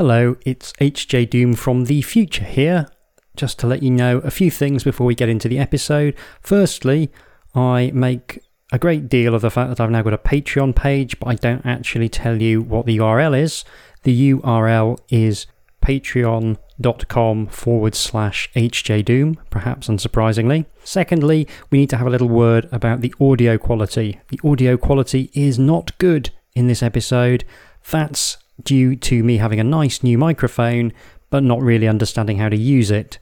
Hello, it's HJ Doom from the future here. Just to let you know a few things before we get into the episode. Firstly, I make a great deal of the fact that I've now got a Patreon page, but I don't actually tell you what the URL is. The URL is patreon.com forward slash hddoom, perhaps unsurprisingly. Secondly, we need to have a little word about the audio quality. The audio quality is not good in this episode. That's due to me having a nice new microphone, but not really understanding how to use it.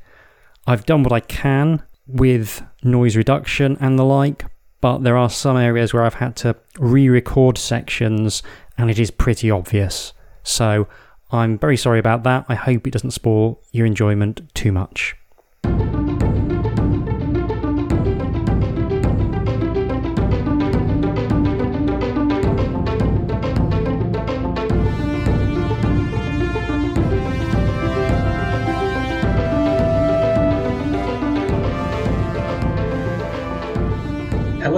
I've done what I can with noise reduction and the like, but there are some areas where I've had to re record sections and it is pretty obvious. So I'm very sorry about that. I hope it doesn't spoil your enjoyment too much.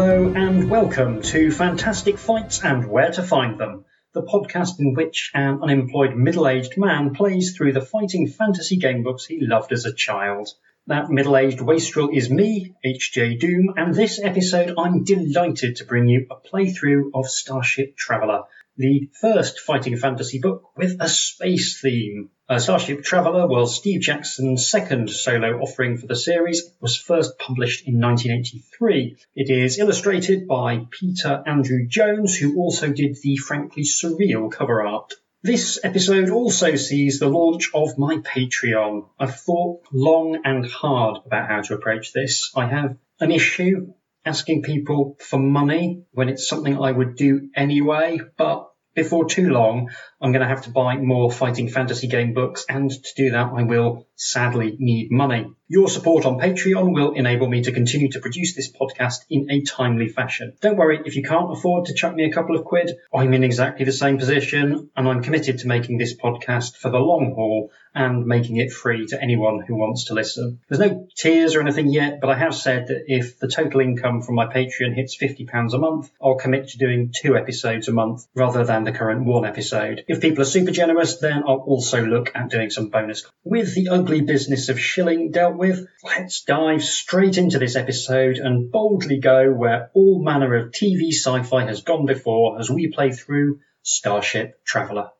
Hello and welcome to Fantastic Fights and Where to Find Them the podcast in which an unemployed middle aged man plays through the fighting fantasy gamebooks he loved as a child. That middle aged wastrel is me, HJ Doom, and this episode I'm delighted to bring you a playthrough of Starship Traveller, the first fighting fantasy book with a space theme. Uh, Starship Traveller was Steve Jackson's second solo offering for the series, was first published in 1983. It is illustrated by Peter Andrew Jones, who also did the frankly surreal cover art. This episode also sees the launch of my Patreon. I've thought long and hard about how to approach this. I have an issue asking people for money when it's something I would do anyway, but before too long, I'm going to have to buy more fighting fantasy game books, and to do that, I will sadly need money. Your support on Patreon will enable me to continue to produce this podcast in a timely fashion. Don't worry, if you can't afford to chuck me a couple of quid, I'm in exactly the same position, and I'm committed to making this podcast for the long haul and making it free to anyone who wants to listen. There's no tiers or anything yet, but I have said that if the total income from my Patreon hits £50 a month, I'll commit to doing two episodes a month rather than the current one episode. If people are super generous, then I'll also look at doing some bonus. With the ugly business of shilling dealt with, let's dive straight into this episode and boldly go where all manner of TV sci fi has gone before as we play through Starship Traveller.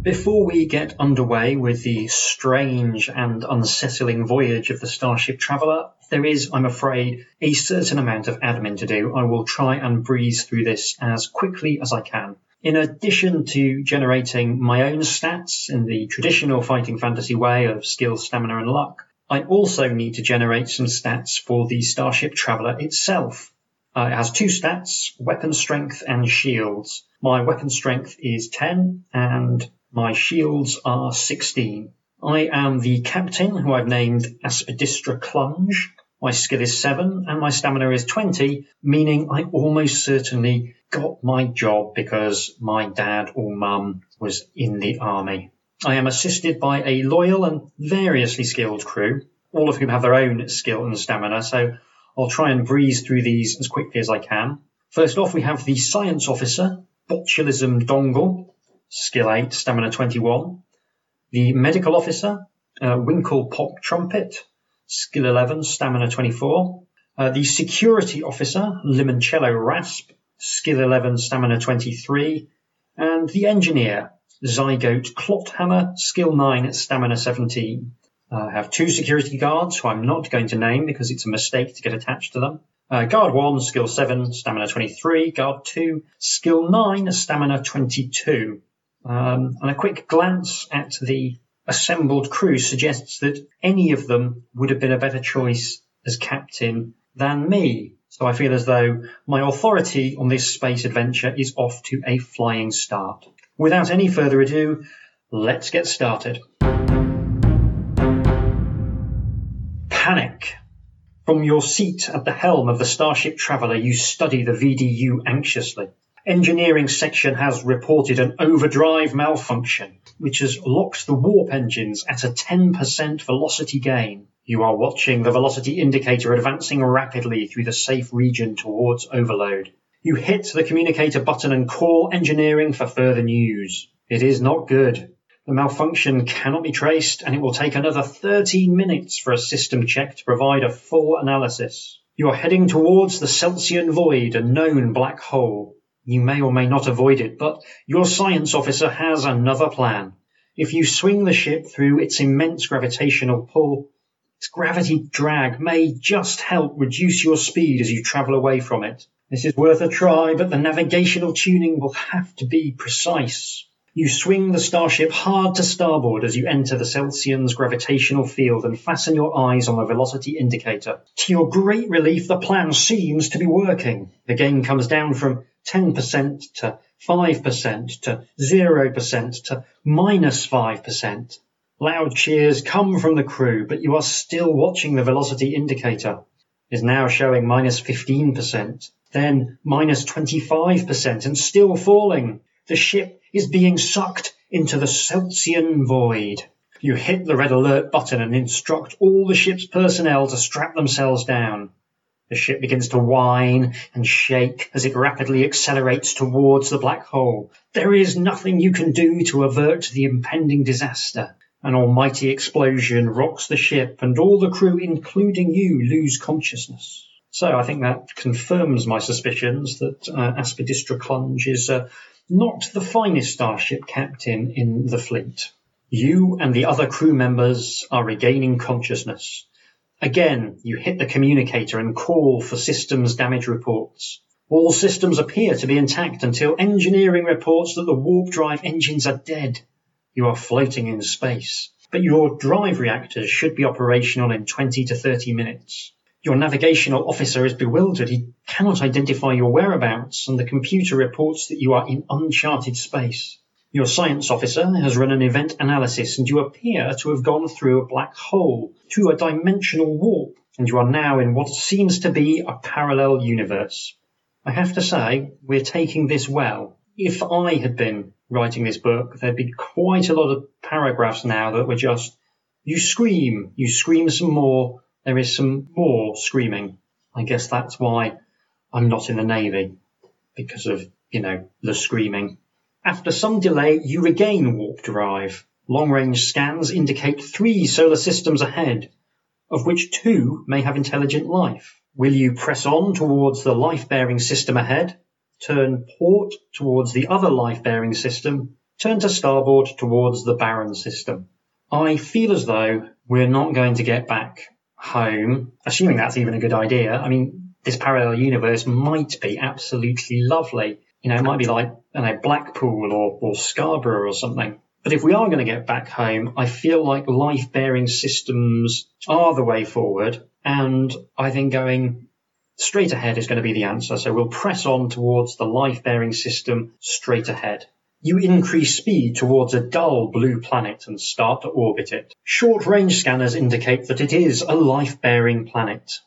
Before we get underway with the strange and unsettling voyage of the Starship Traveller, there is, I'm afraid, a certain amount of admin to do. I will try and breeze through this as quickly as I can. In addition to generating my own stats in the traditional fighting fantasy way of skill, stamina, and luck, I also need to generate some stats for the Starship Traveller itself. Uh, it has two stats, weapon strength and shields. My weapon strength is 10 and my shields are 16. I am the captain, who I've named Aspidistra Clunge. My skill is 7 and my stamina is 20, meaning I almost certainly got my job because my dad or mum was in the army. I am assisted by a loyal and variously skilled crew, all of whom have their own skill and stamina, so I'll try and breeze through these as quickly as I can. First off, we have the science officer, Botulism Dongle, skill 8, stamina 21. The medical officer, uh, Winkle Pop Trumpet, skill 11, stamina 24. Uh, the security officer, Limoncello Rasp, skill 11, stamina 23. And the engineer, Zygote Clothammer, skill 9, stamina 17. Uh, I have two security guards who I'm not going to name because it's a mistake to get attached to them. Uh, guard 1, skill 7, stamina 23. Guard 2, skill 9, stamina 22. Um, and a quick glance at the assembled crew suggests that any of them would have been a better choice as captain than me. So I feel as though my authority on this space adventure is off to a flying start. Without any further ado, let's get started. Panic. From your seat at the helm of the Starship Traveller, you study the VDU anxiously engineering section has reported an overdrive malfunction, which has locked the warp engines at a 10% velocity gain. You are watching the velocity indicator advancing rapidly through the safe region towards overload. You hit the communicator button and call engineering for further news. It is not good. The malfunction cannot be traced, and it will take another 13 minutes for a system check to provide a full analysis. You are heading towards the Celsian void, a known black hole. You may or may not avoid it, but your science officer has another plan. If you swing the ship through its immense gravitational pull, its gravity drag may just help reduce your speed as you travel away from it. This is worth a try, but the navigational tuning will have to be precise. You swing the starship hard to starboard as you enter the Celsian's gravitational field and fasten your eyes on the velocity indicator. To your great relief, the plan seems to be working. The gain comes down from 10% to 5% to 0% to minus 5%. Loud cheers come from the crew, but you are still watching the velocity indicator. It is now showing minus 15%, then minus 25%, and still falling. The ship is being sucked into the Celsian void. You hit the red alert button and instruct all the ship's personnel to strap themselves down. The ship begins to whine and shake as it rapidly accelerates towards the black hole. There is nothing you can do to avert the impending disaster. An almighty explosion rocks the ship, and all the crew, including you, lose consciousness. So I think that confirms my suspicions that uh, Aspidistra Clunge is uh, not the finest starship captain in the fleet. You and the other crew members are regaining consciousness. Again, you hit the communicator and call for systems damage reports. All systems appear to be intact until engineering reports that the warp drive engines are dead. You are floating in space, but your drive reactors should be operational in 20 to 30 minutes. Your navigational officer is bewildered. He cannot identify your whereabouts, and the computer reports that you are in uncharted space. Your science officer has run an event analysis, and you appear to have gone through a black hole, through a dimensional warp, and you are now in what seems to be a parallel universe. I have to say, we're taking this well. If I had been writing this book, there'd be quite a lot of paragraphs now that were just, you scream, you scream some more, there is some more screaming. I guess that's why I'm not in the Navy, because of, you know, the screaming. After some delay, you regain warp drive. Long range scans indicate three solar systems ahead, of which two may have intelligent life. Will you press on towards the life bearing system ahead? Turn port towards the other life bearing system? Turn to starboard towards the barren system. I feel as though we're not going to get back home, assuming that's even a good idea, I mean, this parallel universe might be absolutely lovely. You know, it might be like, you know, Blackpool or, or Scarborough or something. But if we are going to get back home, I feel like life bearing systems are the way forward. And I think going straight ahead is going to be the answer. So we'll press on towards the life bearing system straight ahead. You increase speed towards a dull blue planet and start to orbit it. Short-range scanners indicate that it is a life-bearing planet.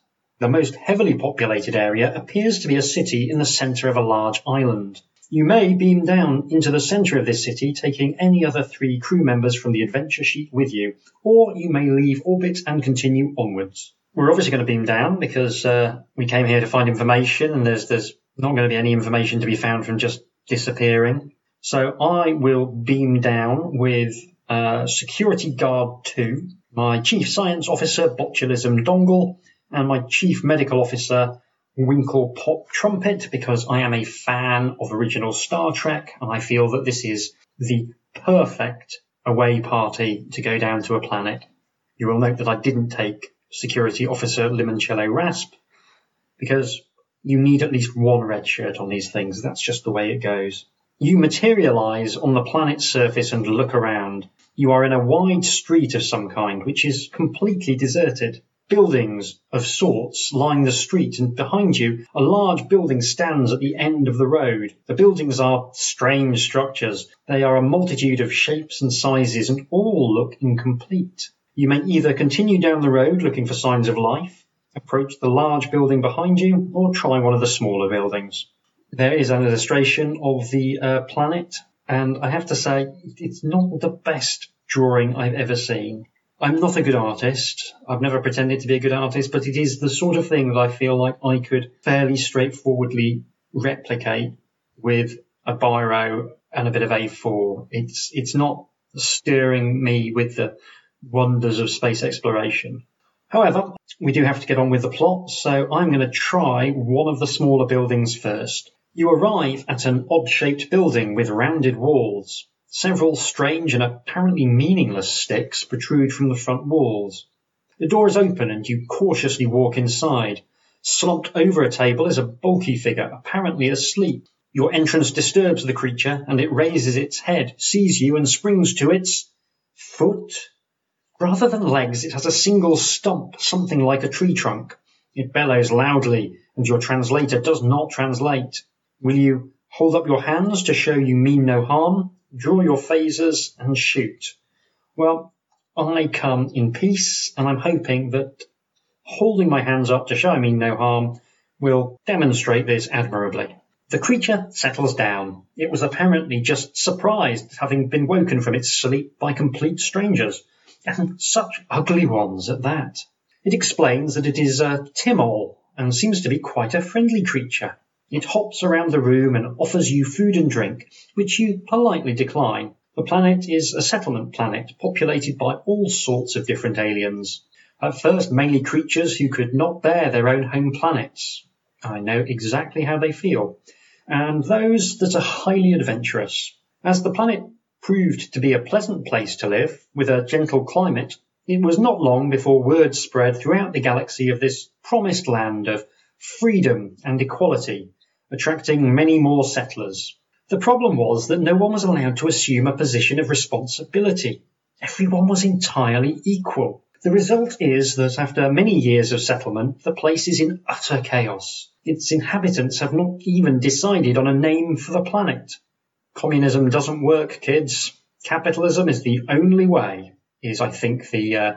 The most heavily populated area appears to be a city in the center of a large island. You may beam down into the center of this city, taking any other three crew members from the adventure sheet with you, or you may leave orbit and continue onwards. We're obviously going to beam down because uh, we came here to find information, and there's there's not going to be any information to be found from just disappearing. So I will beam down with uh, Security Guard 2, my Chief Science Officer Botulism Dongle, and my Chief Medical Officer Winkle Pop Trumpet because I am a fan of original Star Trek and I feel that this is the perfect away party to go down to a planet. You will note that I didn't take Security Officer Limoncello Rasp because you need at least one red shirt on these things. That's just the way it goes. You materialize on the planet's surface and look around. You are in a wide street of some kind, which is completely deserted. Buildings of sorts line the street, and behind you, a large building stands at the end of the road. The buildings are strange structures. They are a multitude of shapes and sizes, and all look incomplete. You may either continue down the road looking for signs of life, approach the large building behind you, or try one of the smaller buildings there is an illustration of the uh, planet, and I have to say, it's not the best drawing I've ever seen. I'm not a good artist. I've never pretended to be a good artist, but it is the sort of thing that I feel like I could fairly straightforwardly replicate with a biro and a bit of A4. It's it's not stirring me with the wonders of space exploration. However, we do have to get on with the plot, so I'm going to try one of the smaller buildings first. You arrive at an odd shaped building with rounded walls. Several strange and apparently meaningless sticks protrude from the front walls. The door is open and you cautiously walk inside. Slumped over a table is a bulky figure, apparently asleep. Your entrance disturbs the creature and it raises its head, sees you, and springs to its foot. Rather than legs, it has a single stump, something like a tree trunk. It bellows loudly, and your translator does not translate. Will you hold up your hands to show you mean no harm, draw your phasers, and shoot? Well, I come in peace, and I'm hoping that holding my hands up to show I mean no harm will demonstrate this admirably. The creature settles down. It was apparently just surprised, having been woken from its sleep by complete strangers, and such ugly ones at that. It explains that it is uh, a Timol, and seems to be quite a friendly creature. It hops around the room and offers you food and drink, which you politely decline. The planet is a settlement planet populated by all sorts of different aliens. At first, mainly creatures who could not bear their own home planets. I know exactly how they feel. And those that are highly adventurous. As the planet proved to be a pleasant place to live, with a gentle climate, it was not long before word spread throughout the galaxy of this promised land of freedom and equality, attracting many more settlers. The problem was that no one was allowed to assume a position of responsibility. Everyone was entirely equal. The result is that after many years of settlement, the place is in utter chaos. Its inhabitants have not even decided on a name for the planet. Communism doesn't work, kids. Capitalism is the only way, is, I think, the uh,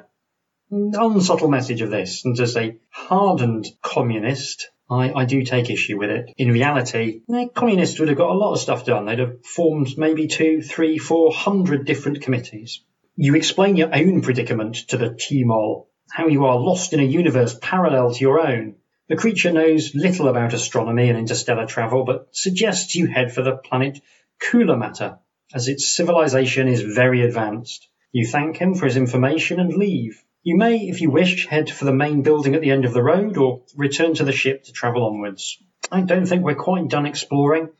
unsubtle message of this. And as a hardened communist, I, I do take issue with it. In reality, communists would have got a lot of stuff done. They'd have formed maybe two, three, four hundred different committees. You explain your own predicament to the Timol, how you are lost in a universe parallel to your own. The creature knows little about astronomy and interstellar travel, but suggests you head for the planet Kulameta, as its civilization is very advanced. You thank him for his information and leave. You may, if you wish, head for the main building at the end of the road or return to the ship to travel onwards. I don't think we're quite done exploring.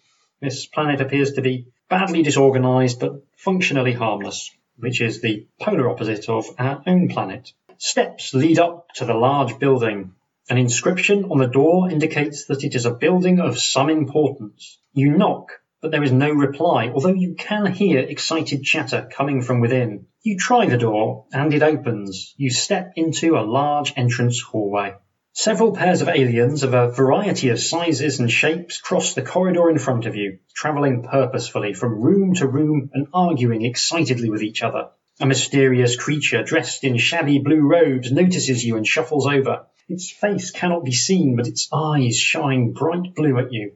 This planet appears to be badly disorganized but functionally harmless, which is the polar opposite of our own planet. Steps lead up to the large building. An inscription on the door indicates that it is a building of some importance. You knock but there is no reply, although you can hear excited chatter coming from within. You try the door, and it opens. You step into a large entrance hallway. Several pairs of aliens of a variety of sizes and shapes cross the corridor in front of you, travelling purposefully from room to room and arguing excitedly with each other. A mysterious creature dressed in shabby blue robes notices you and shuffles over. Its face cannot be seen, but its eyes shine bright blue at you.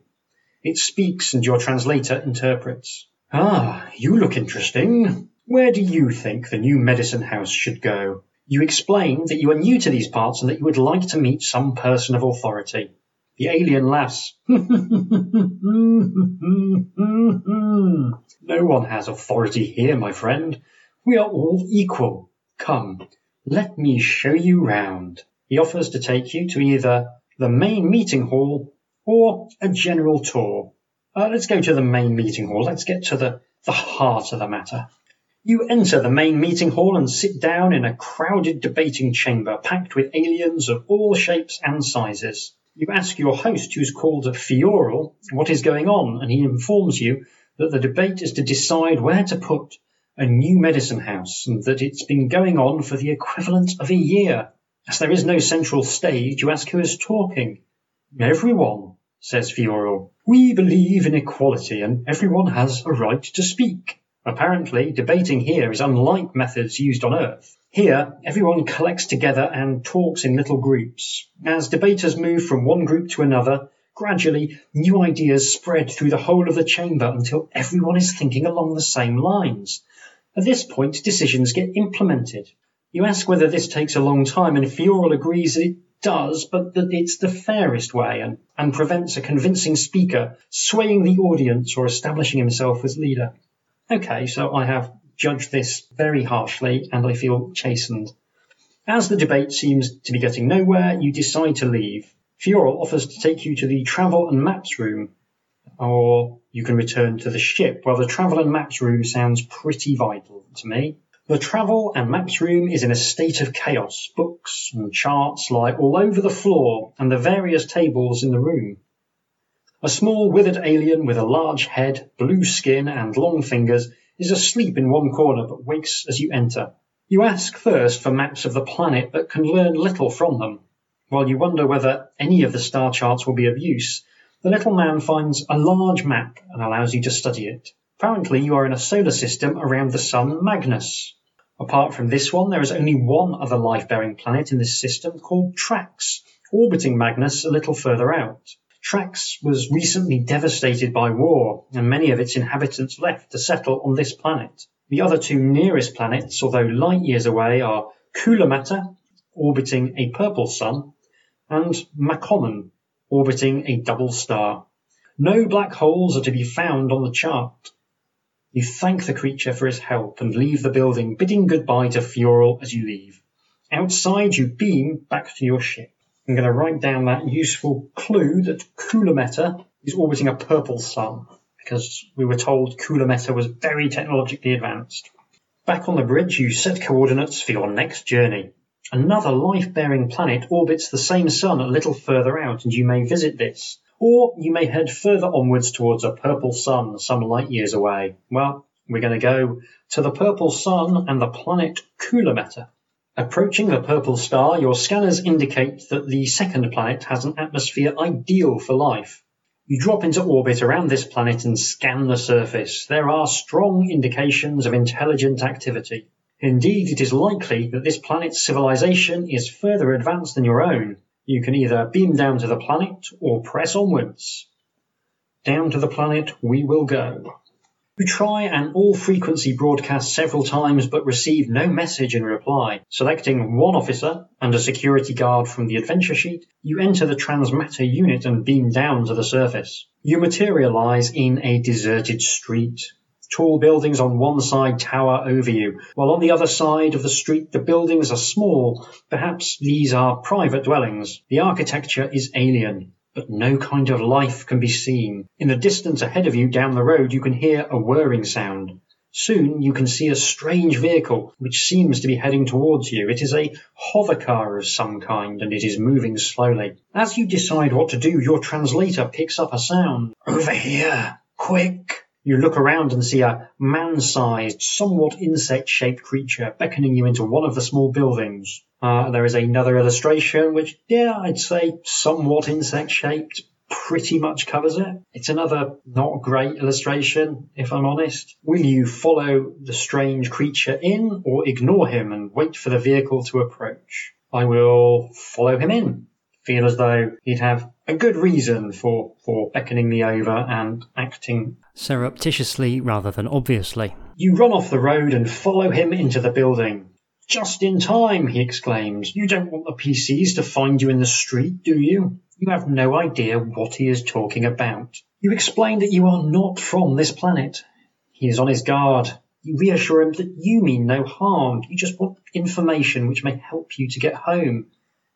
It speaks and your translator interprets. Ah, you look interesting. Where do you think the new medicine house should go? You explain that you are new to these parts and that you would like to meet some person of authority. The alien laughs. no one has authority here, my friend. We are all equal. Come, let me show you round. He offers to take you to either the main meeting hall or a general tour. Uh, let's go to the main meeting hall. Let's get to the, the heart of the matter. You enter the main meeting hall and sit down in a crowded debating chamber packed with aliens of all shapes and sizes. You ask your host, who's called Fioral, what is going on, and he informs you that the debate is to decide where to put a new medicine house and that it's been going on for the equivalent of a year. As there is no central stage, you ask who is talking. Everyone, says Fioro. We believe in equality and everyone has a right to speak. Apparently, debating here is unlike methods used on Earth. Here, everyone collects together and talks in little groups. As debaters move from one group to another, gradually new ideas spread through the whole of the chamber until everyone is thinking along the same lines. At this point, decisions get implemented. You ask whether this takes a long time, and Fioral agrees that it does, but that it's the fairest way and, and prevents a convincing speaker swaying the audience or establishing himself as leader. Okay, so I have judged this very harshly and I feel chastened. As the debate seems to be getting nowhere, you decide to leave. Fioral offers to take you to the travel and maps room, or you can return to the ship. Well, the travel and maps room sounds pretty vital to me. The travel and maps room is in a state of chaos. Books and charts lie all over the floor and the various tables in the room. A small withered alien with a large head, blue skin, and long fingers is asleep in one corner but wakes as you enter. You ask first for maps of the planet but can learn little from them. While you wonder whether any of the star charts will be of use, the little man finds a large map and allows you to study it. Apparently, you are in a solar system around the sun Magnus. Apart from this one, there is only one other life-bearing planet in this system called Trax, orbiting Magnus a little further out. Trax was recently devastated by war, and many of its inhabitants left to settle on this planet. The other two nearest planets, although light years away, are Kula orbiting a purple sun, and Makoman, orbiting a double star. No black holes are to be found on the chart. You thank the creature for his help and leave the building, bidding goodbye to Fioral as you leave. Outside, you beam back to your ship. I'm going to write down that useful clue that Kulameta is orbiting a purple sun, because we were told Kulameta was very technologically advanced. Back on the bridge, you set coordinates for your next journey. Another life-bearing planet orbits the same sun a little further out, and you may visit this. Or you may head further onwards towards a purple sun some light years away. Well, we're going to go to the purple sun and the planet Kulameta. Approaching the purple star, your scanners indicate that the second planet has an atmosphere ideal for life. You drop into orbit around this planet and scan the surface. There are strong indications of intelligent activity. Indeed, it is likely that this planet's civilization is further advanced than your own. You can either beam down to the planet or press onwards. Down to the planet we will go. You try an all frequency broadcast several times but receive no message in reply. Selecting one officer and a security guard from the adventure sheet, you enter the transmatter unit and beam down to the surface. You materialize in a deserted street. Tall buildings on one side tower over you, while on the other side of the street the buildings are small. Perhaps these are private dwellings. The architecture is alien, but no kind of life can be seen. In the distance ahead of you down the road you can hear a whirring sound. Soon you can see a strange vehicle which seems to be heading towards you. It is a hovercar of some kind and it is moving slowly. As you decide what to do, your translator picks up a sound. Over here! Quick! You look around and see a man-sized, somewhat insect-shaped creature beckoning you into one of the small buildings. Uh, there is another illustration which, yeah, I'd say somewhat insect-shaped, pretty much covers it. It's another not great illustration, if I'm honest. Will you follow the strange creature in or ignore him and wait for the vehicle to approach? I will follow him in. Feel as though he'd have a good reason for, for beckoning me over and acting surreptitiously rather than obviously. You run off the road and follow him into the building. Just in time, he exclaims. You don't want the PCs to find you in the street, do you? You have no idea what he is talking about. You explain that you are not from this planet. He is on his guard. You reassure him that you mean no harm. You just want information which may help you to get home.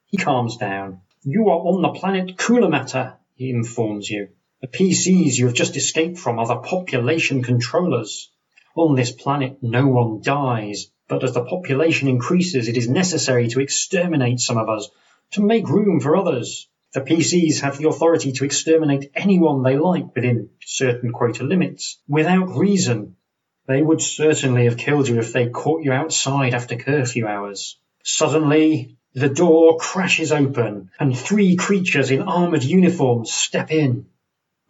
He calms down. You are on the planet Kulamata, he informs you. The PCs you have just escaped from are the population controllers. On this planet, no one dies, but as the population increases, it is necessary to exterminate some of us to make room for others. The PCs have the authority to exterminate anyone they like within certain quota limits, without reason. They would certainly have killed you if they caught you outside after curfew hours. Suddenly, the door crashes open, and three creatures in armored uniforms step in.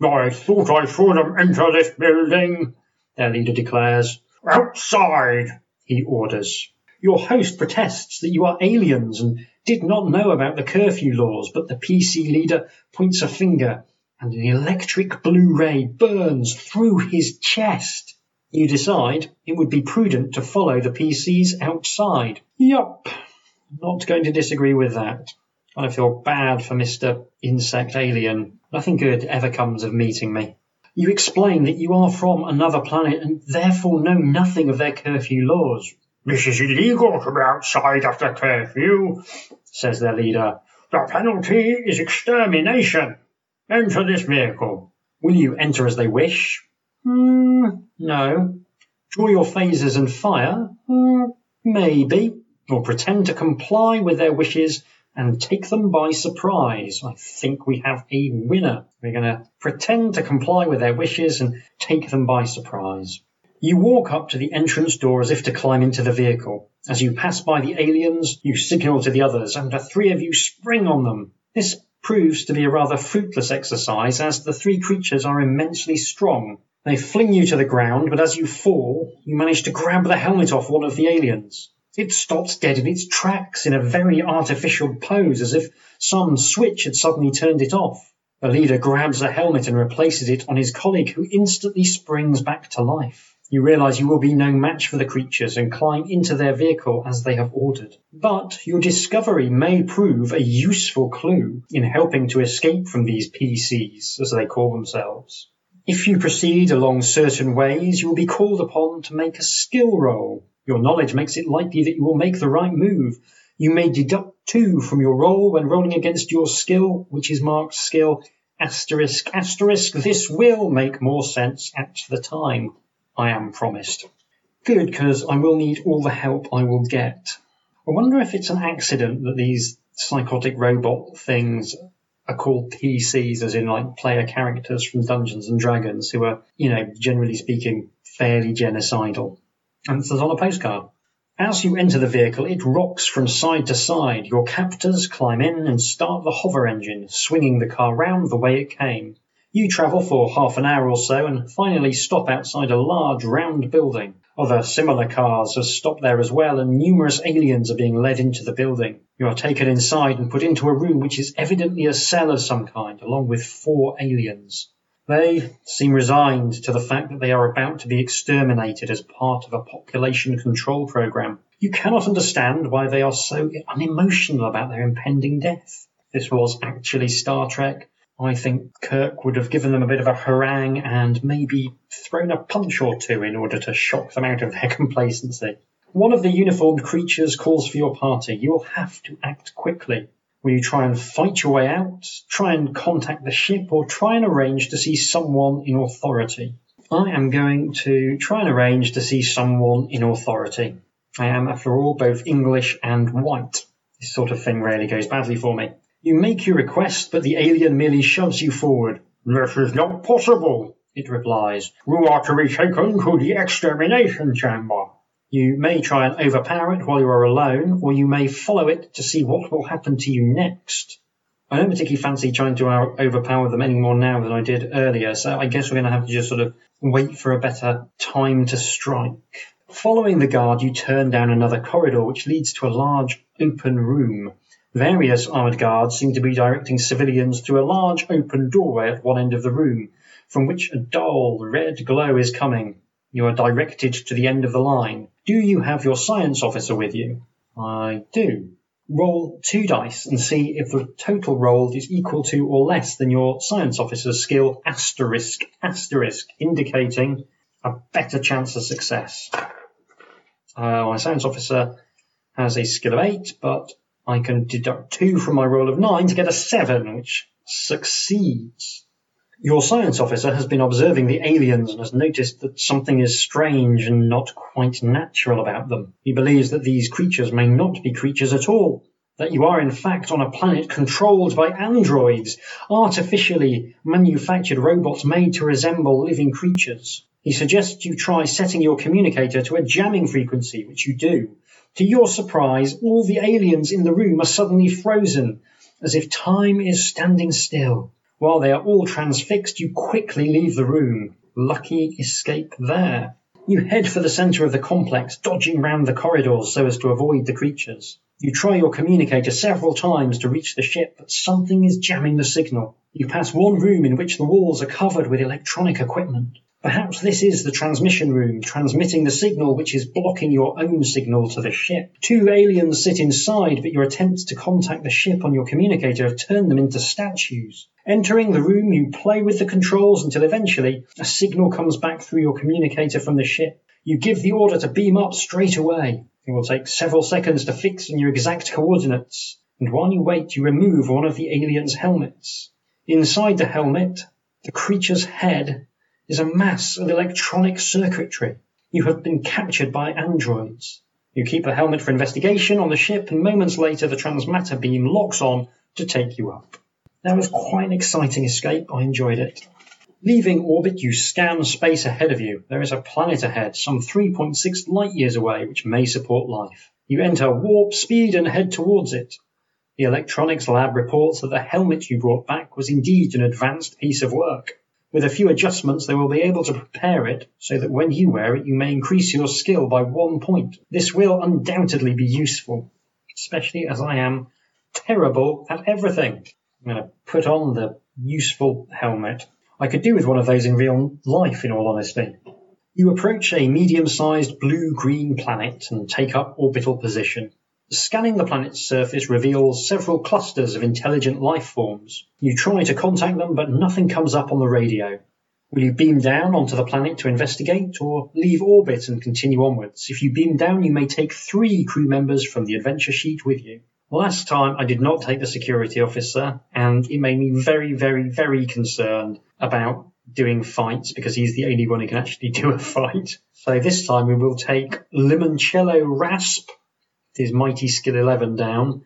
I thought I saw them enter this building, their leader declares. Outside, he orders. Your host protests that you are aliens and did not know about the curfew laws, but the PC leader points a finger and an electric blue ray burns through his chest. You decide it would be prudent to follow the PCs outside. Yup, not going to disagree with that. I feel bad for Mr. Insect Alien. Nothing good ever comes of meeting me. You explain that you are from another planet and therefore know nothing of their curfew laws. This is illegal to be outside after curfew, says their leader. The penalty is extermination. Enter this vehicle. Will you enter as they wish? Hmm, no. Draw your phasers and fire? Hmm, maybe. Or pretend to comply with their wishes and take them by surprise. I think we have a winner. We're going to pretend to comply with their wishes and take them by surprise. You walk up to the entrance door as if to climb into the vehicle. As you pass by the aliens, you signal to the others, and the three of you spring on them. This proves to be a rather fruitless exercise, as the three creatures are immensely strong. They fling you to the ground, but as you fall, you manage to grab the helmet off one of the aliens. It stops dead in its tracks in a very artificial pose, as if some switch had suddenly turned it off. The leader grabs the helmet and replaces it on his colleague, who instantly springs back to life. You realize you will be no match for the creatures and climb into their vehicle as they have ordered. But your discovery may prove a useful clue in helping to escape from these PCs, as they call themselves. If you proceed along certain ways, you will be called upon to make a skill roll. Your knowledge makes it likely that you will make the right move. You may deduct two from your roll when rolling against your skill, which is marked skill asterisk asterisk. This will make more sense at the time. I am promised. Good, because I will need all the help I will get. I wonder if it's an accident that these psychotic robot things are called PCs, as in like player characters from Dungeons and Dragons, who are, you know, generally speaking, fairly genocidal. Answers on a postcard. As you enter the vehicle, it rocks from side to side. Your captors climb in and start the hover engine, swinging the car round the way it came. You travel for half an hour or so and finally stop outside a large round building. Other similar cars have stopped there as well, and numerous aliens are being led into the building. You are taken inside and put into a room which is evidently a cell of some kind, along with four aliens. They seem resigned to the fact that they are about to be exterminated as part of a population control program. You cannot understand why they are so unemotional about their impending death. This was actually Star Trek. I think Kirk would have given them a bit of a harangue and maybe thrown a punch or two in order to shock them out of their complacency. One of the uniformed creatures calls for your party. You will have to act quickly. Will you try and fight your way out, try and contact the ship, or try and arrange to see someone in authority? I am going to try and arrange to see someone in authority. I am, after all, both English and white. This sort of thing rarely goes badly for me. You make your request, but the alien merely shoves you forward. This is not possible, it replies. You are to be taken to the extermination chamber. You may try and overpower it while you are alone, or you may follow it to see what will happen to you next. I don't particularly fancy trying to overpower them any more now than I did earlier, so I guess we're going to have to just sort of wait for a better time to strike. Following the guard, you turn down another corridor which leads to a large open room. Various armoured guards seem to be directing civilians through a large open doorway at one end of the room, from which a dull red glow is coming. You are directed to the end of the line. Do you have your science officer with you? I do. Roll two dice and see if the total rolled is equal to or less than your science officer's skill asterisk asterisk, indicating a better chance of success. Uh, my science officer has a skill of eight, but I can deduct two from my roll of nine to get a seven, which succeeds. Your science officer has been observing the aliens and has noticed that something is strange and not quite natural about them. He believes that these creatures may not be creatures at all, that you are in fact on a planet controlled by androids, artificially manufactured robots made to resemble living creatures. He suggests you try setting your communicator to a jamming frequency, which you do. To your surprise, all the aliens in the room are suddenly frozen, as if time is standing still. While they are all transfixed, you quickly leave the room. Lucky escape there. You head for the centre of the complex, dodging round the corridors so as to avoid the creatures. You try your communicator several times to reach the ship, but something is jamming the signal. You pass one room in which the walls are covered with electronic equipment. Perhaps this is the transmission room, transmitting the signal which is blocking your own signal to the ship. Two aliens sit inside, but your attempts to contact the ship on your communicator have turned them into statues. Entering the room, you play with the controls until eventually a signal comes back through your communicator from the ship. You give the order to beam up straight away. It will take several seconds to fix in your exact coordinates, and while you wait, you remove one of the alien's helmets. Inside the helmet, the creature's head is a mass of electronic circuitry. You have been captured by androids. You keep the helmet for investigation on the ship, and moments later the transmatter beam locks on to take you up. That was quite an exciting escape. I enjoyed it. Leaving orbit, you scan space ahead of you. There is a planet ahead, some 3.6 light years away, which may support life. You enter warp speed and head towards it. The electronics lab reports that the helmet you brought back was indeed an advanced piece of work. With a few adjustments, they will be able to prepare it so that when you wear it, you may increase your skill by one point. This will undoubtedly be useful, especially as I am terrible at everything. I'm going to put on the useful helmet. I could do with one of those in real life, in all honesty. You approach a medium sized blue green planet and take up orbital position. Scanning the planet's surface reveals several clusters of intelligent life forms. You try to contact them, but nothing comes up on the radio. Will you beam down onto the planet to investigate, or leave orbit and continue onwards? If you beam down, you may take three crew members from the adventure sheet with you. Last time I did not take the security officer, and it made me very, very, very concerned about doing fights because he's the only one who can actually do a fight. So this time we will take Limoncello Rasp, his mighty skill 11 down.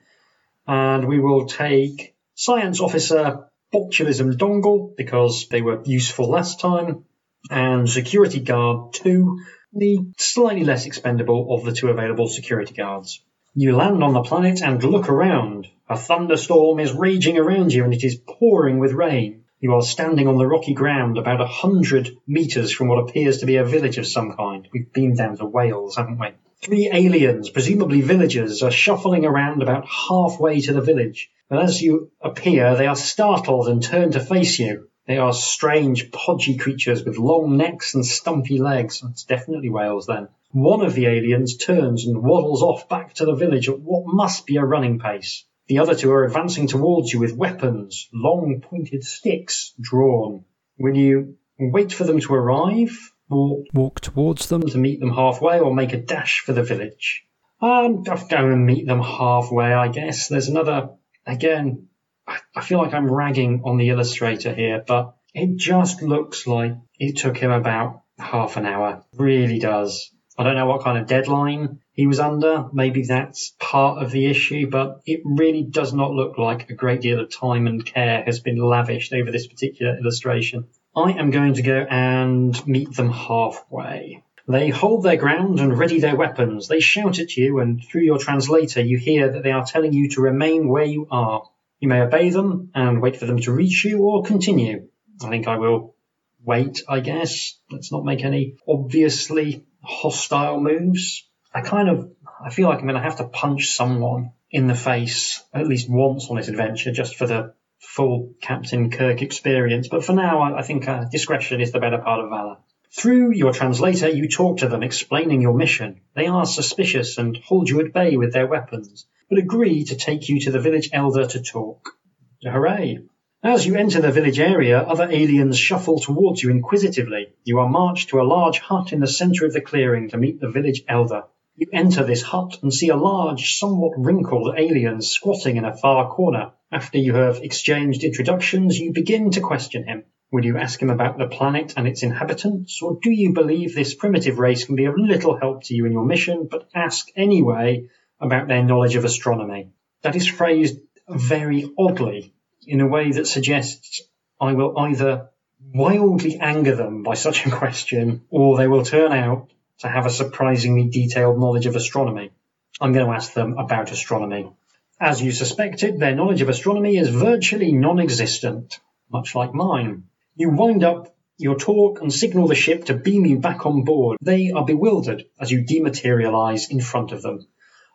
And we will take Science Officer Botulism Dongle because they were useful last time. And Security Guard 2, the slightly less expendable of the two available security guards. You land on the planet and look around. A thunderstorm is raging around you and it is pouring with rain. You are standing on the rocky ground about a hundred metres from what appears to be a village of some kind. We've been down to Wales, haven't we? Three aliens, presumably villagers, are shuffling around about halfway to the village. But as you appear, they are startled and turn to face you. They are strange, podgy creatures with long necks and stumpy legs. It's definitely whales then. One of the aliens turns and waddles off back to the village at what must be a running pace. The other two are advancing towards you with weapons, long pointed sticks drawn. Will you wait for them to arrive? Or Walk towards them. to meet them halfway or make a dash for the village. Um, I'll go and meet them halfway, I guess. There's another, again, I I feel like I'm ragging on the illustrator here, but it just looks like it took him about half an hour. Really does. I don't know what kind of deadline he was under. Maybe that's part of the issue, but it really does not look like a great deal of time and care has been lavished over this particular illustration. I am going to go and meet them halfway. They hold their ground and ready their weapons. They shout at you, and through your translator, you hear that they are telling you to remain where you are. You may obey them and wait for them to reach you or continue. I think I will wait, I guess. Let's not make any obviously hostile moves. I kind of, I feel like I'm going to have to punch someone in the face at least once on this adventure just for the full Captain Kirk experience. But for now, I, think uh, discretion is the better part of valor. Through your translator, you talk to them, explaining your mission. They are suspicious and hold you at bay with their weapons, but agree to take you to the village elder to talk. Hooray! As you enter the village area, other aliens shuffle towards you inquisitively. You are marched to a large hut in the center of the clearing to meet the village elder. You enter this hut and see a large, somewhat wrinkled alien squatting in a far corner. After you have exchanged introductions, you begin to question him. Will you ask him about the planet and its inhabitants, or do you believe this primitive race can be of little help to you in your mission, but ask anyway about their knowledge of astronomy? That is phrased very oddly, in a way that suggests I will either wildly anger them by such a question, or they will turn out to have a surprisingly detailed knowledge of astronomy. I'm going to ask them about astronomy. As you suspected, their knowledge of astronomy is virtually non existent, much like mine. You wind up your talk and signal the ship to beam you back on board. They are bewildered as you dematerialize in front of them.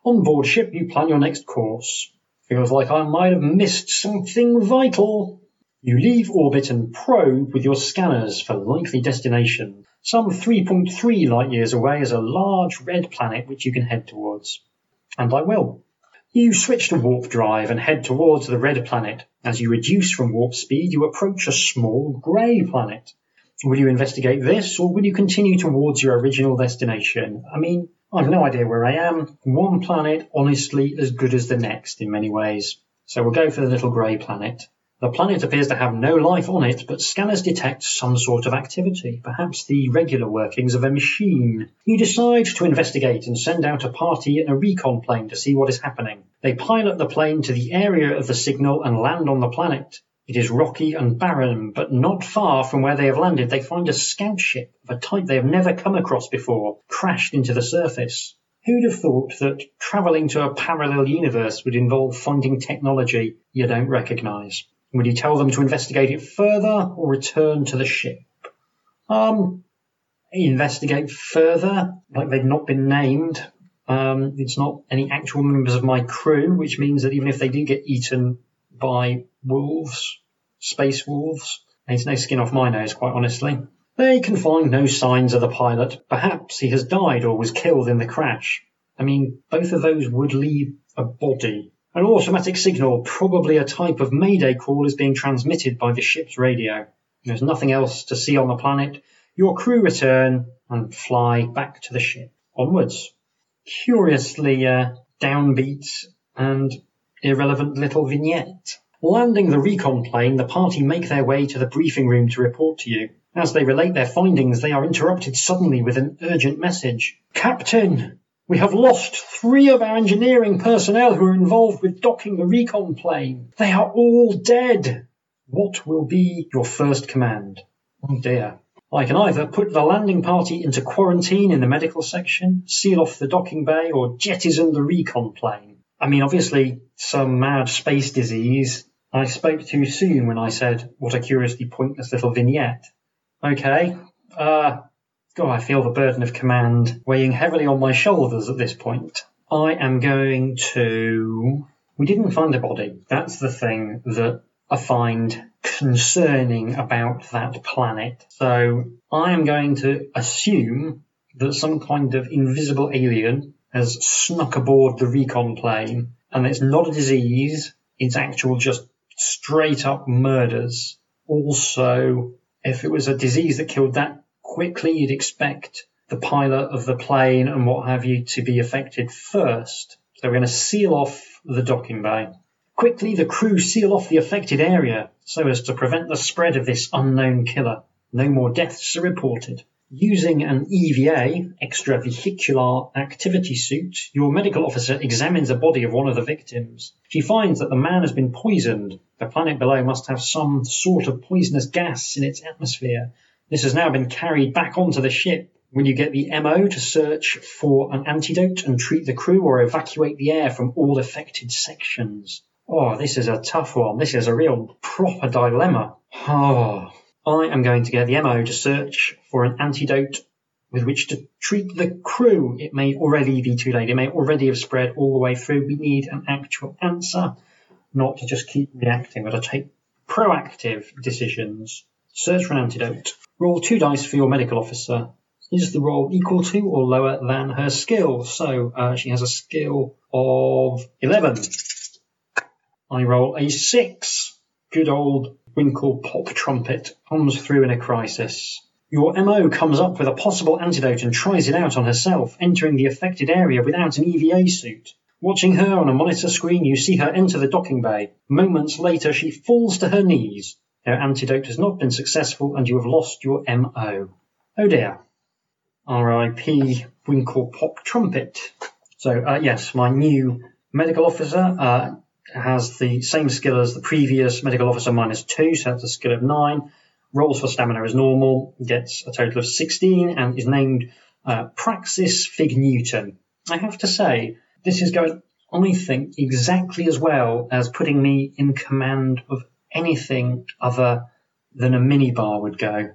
On board ship, you plan your next course. Feels like I might have missed something vital. You leave orbit and probe with your scanners for likely destination. Some 3.3 light years away is a large red planet which you can head towards. And I will. You switch to warp drive and head towards the red planet. As you reduce from warp speed, you approach a small grey planet. Will you investigate this or will you continue towards your original destination? I mean, I've no idea where I am. One planet, honestly, as good as the next in many ways. So we'll go for the little grey planet. The planet appears to have no life on it, but scanners detect some sort of activity, perhaps the regular workings of a machine. You decide to investigate and send out a party in a recon plane to see what is happening. They pilot the plane to the area of the signal and land on the planet. It is rocky and barren, but not far from where they have landed, they find a scout ship of a type they have never come across before, crashed into the surface. Who'd have thought that travelling to a parallel universe would involve finding technology you don't recognise? Would you tell them to investigate it further or return to the ship? Um, investigate further, like they've not been named. Um, it's not any actual members of my crew, which means that even if they do get eaten by wolves, space wolves, it's no skin off my nose, quite honestly. They can find no signs of the pilot. Perhaps he has died or was killed in the crash. I mean, both of those would leave a body an automatic signal, probably a type of mayday call, is being transmitted by the ship's radio. There's nothing else to see on the planet. Your crew return and fly back to the ship. Onwards. Curiously uh, downbeat and irrelevant little vignette. Landing the recon plane, the party make their way to the briefing room to report to you. As they relate their findings, they are interrupted suddenly with an urgent message. Captain, we have lost three of our engineering personnel who were involved with docking the recon plane. They are all dead. What will be your first command? Oh dear. I can either put the landing party into quarantine in the medical section, seal off the docking bay, or jettison the recon plane. I mean, obviously, some mad space disease. I spoke too soon when I said, what a curiously pointless little vignette. Okay, uh, God, I feel the burden of command weighing heavily on my shoulders at this point. I am going to. We didn't find a body. That's the thing that I find concerning about that planet. So I am going to assume that some kind of invisible alien has snuck aboard the recon plane and it's not a disease, it's actual just straight up murders. Also, if it was a disease that killed that quickly you'd expect the pilot of the plane and what have you to be affected first. So we're going to seal off the docking bay. Quickly, the crew seal off the affected area so as to prevent the spread of this unknown killer. No more deaths are reported. Using an EVA, extravehicular activity suit, your medical officer examines the body of one of the victims. She finds that the man has been poisoned. The planet below must have some sort of poisonous gas in its atmosphere, this has now been carried back onto the ship. Will you get the MO to search for an antidote and treat the crew or evacuate the air from all affected sections? Oh, this is a tough one. This is a real proper dilemma. Oh, I am going to get the MO to search for an antidote with which to treat the crew. It may already be too late. It may already have spread all the way through. We need an actual answer, not to just keep reacting, but to take proactive decisions. Search for an antidote. Roll two dice for your medical officer. Is the roll equal to or lower than her skill? So uh, she has a skill of 11. I roll a 6. Good old Winkle Pop Trumpet comes through in a crisis. Your MO comes up with a possible antidote and tries it out on herself, entering the affected area without an EVA suit. Watching her on a monitor screen, you see her enter the docking bay. Moments later, she falls to her knees. Your antidote has not been successful and you have lost your MO. Oh dear. R.I.P. Winkle Pop Trumpet. So, uh, yes, my new medical officer uh, has the same skill as the previous medical officer minus two, so that's a skill of nine. Rolls for stamina as normal, gets a total of 16, and is named uh, Praxis Fig Newton. I have to say, this is going, I think, exactly as well as putting me in command of anything other than a minibar would go.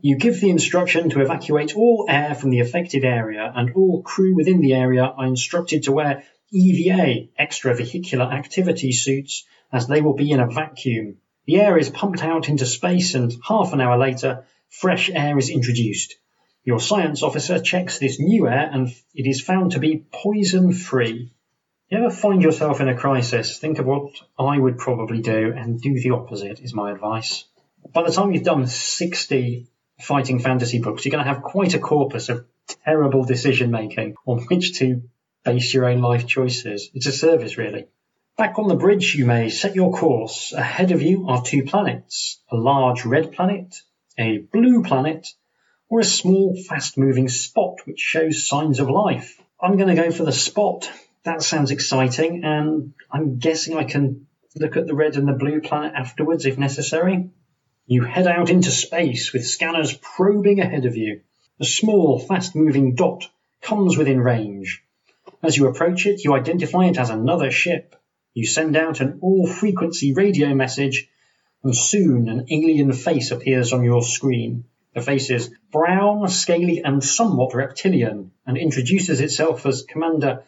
You give the instruction to evacuate all air from the affected area, and all crew within the area are instructed to wear EVA, extravehicular activity suits, as they will be in a vacuum. The air is pumped out into space, and half an hour later, fresh air is introduced. Your science officer checks this new air, and it is found to be poison free. You ever find yourself in a crisis, think of what I would probably do and do the opposite, is my advice. By the time you've done 60 fighting fantasy books, you're going to have quite a corpus of terrible decision making on which to base your own life choices. It's a service, really. Back on the bridge, you may set your course. Ahead of you are two planets a large red planet, a blue planet, or a small, fast moving spot which shows signs of life. I'm going to go for the spot that sounds exciting, and I'm guessing I can look at the red and the blue planet afterwards if necessary. You head out into space with scanners probing ahead of you. A small, fast moving dot comes within range. As you approach it, you identify it as another ship. You send out an all frequency radio message, and soon an alien face appears on your screen. The face is brown, scaly, and somewhat reptilian, and introduces itself as Commander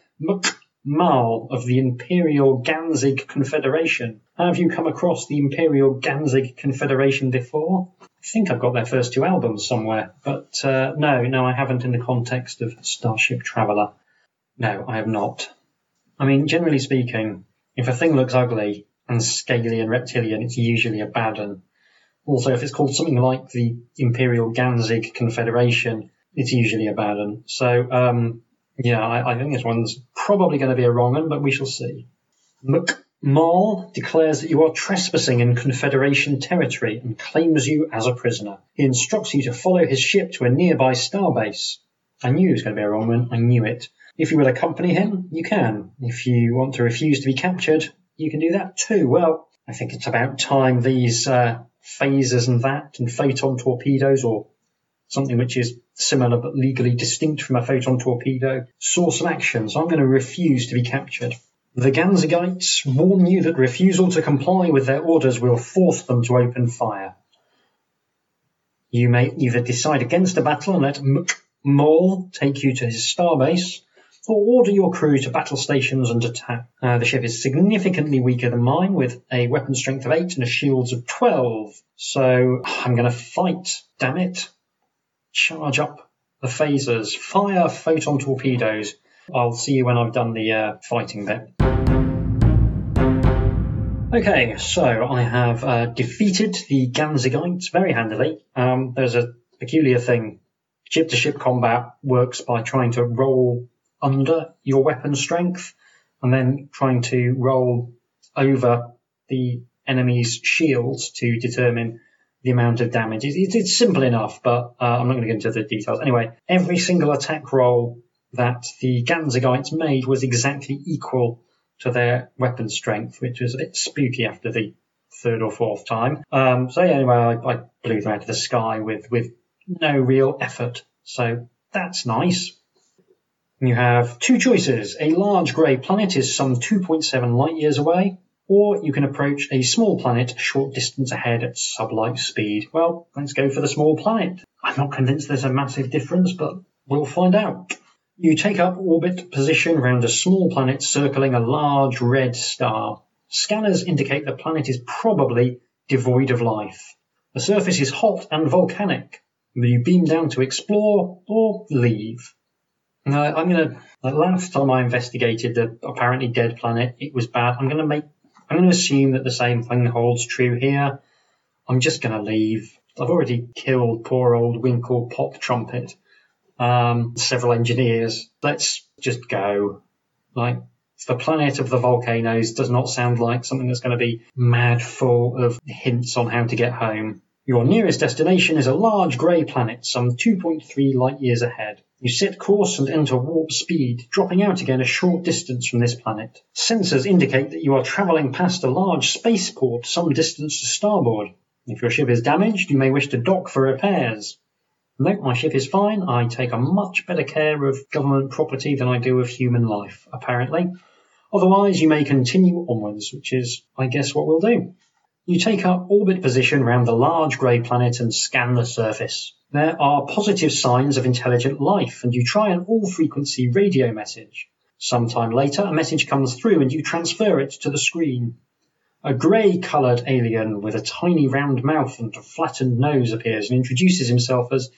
Maul of the Imperial Ganzig Confederation. Have you come across the Imperial Ganzig Confederation before? I think I've got their first two albums somewhere, but uh, no, no, I haven't in the context of Starship Traveller. No, I have not. I mean, generally speaking, if a thing looks ugly and scaly and reptilian, it's usually a bad one. Also, if it's called something like the Imperial Ganzig Confederation, it's usually a bad one. So, um, yeah, I, I think this one's probably going to be a wrong one, but we shall see. McMaul declares that you are trespassing in Confederation territory and claims you as a prisoner. He instructs you to follow his ship to a nearby starbase. I knew it was going to be a wrong one. I knew it. If you will accompany him, you can. If you want to refuse to be captured, you can do that too. Well, I think it's about time these uh, phasers and that and photon torpedoes or something which is similar but legally distinct from a photon torpedo, saw some action, so I'm going to refuse to be captured. The Ganzigites warn you that refusal to comply with their orders will force them to open fire. You may either decide against a battle and let Maul take you to his starbase, or order your crew to battle stations and attack. Uh, the ship is significantly weaker than mine, with a weapon strength of 8 and a shields of 12. So I'm going to fight, damn it charge up the phasers, fire photon torpedoes. I'll see you when I've done the uh, fighting bit. Okay, so I have uh, defeated the Ganzigites very handily. Um, there's a peculiar thing. Ship to ship combat works by trying to roll under your weapon strength and then trying to roll over the enemy's shields to determine the amount of damage. It's, it's simple enough, but uh, I'm not going to get into the details. Anyway, every single attack roll that the Ganzigites made was exactly equal to their weapon strength, which was a bit spooky after the third or fourth time. Um, so yeah, anyway, I, I blew them out of the sky with, with no real effort. So that's nice. You have two choices. A large grey planet is some 2.7 light years away, or you can approach a small planet a short distance ahead at sublight speed. Well, let's go for the small planet. I'm not convinced there's a massive difference, but we'll find out. You take up orbit position around a small planet circling a large red star. Scanners indicate the planet is probably devoid of life. The surface is hot and volcanic. You beam down to explore or leave? Now, I'm going to. Last time I investigated the apparently dead planet, it was bad. I'm going to make I'm going to assume that the same thing holds true here. I'm just going to leave. I've already killed poor old Winkle Pop Trumpet, um, several engineers. Let's just go. Like, the planet of the volcanoes does not sound like something that's going to be mad full of hints on how to get home. Your nearest destination is a large grey planet, some 2.3 light years ahead. You set course and enter warp speed, dropping out again a short distance from this planet. Sensors indicate that you are travelling past a large spaceport some distance to starboard. If your ship is damaged, you may wish to dock for repairs. Note my ship is fine. I take a much better care of government property than I do of human life, apparently. Otherwise, you may continue onwards, which is, I guess, what we'll do. You take up orbit position around the large grey planet and scan the surface. There are positive signs of intelligent life, and you try an all frequency radio message. Sometime later, a message comes through and you transfer it to the screen. A grey coloured alien with a tiny round mouth and a flattened nose appears and introduces himself as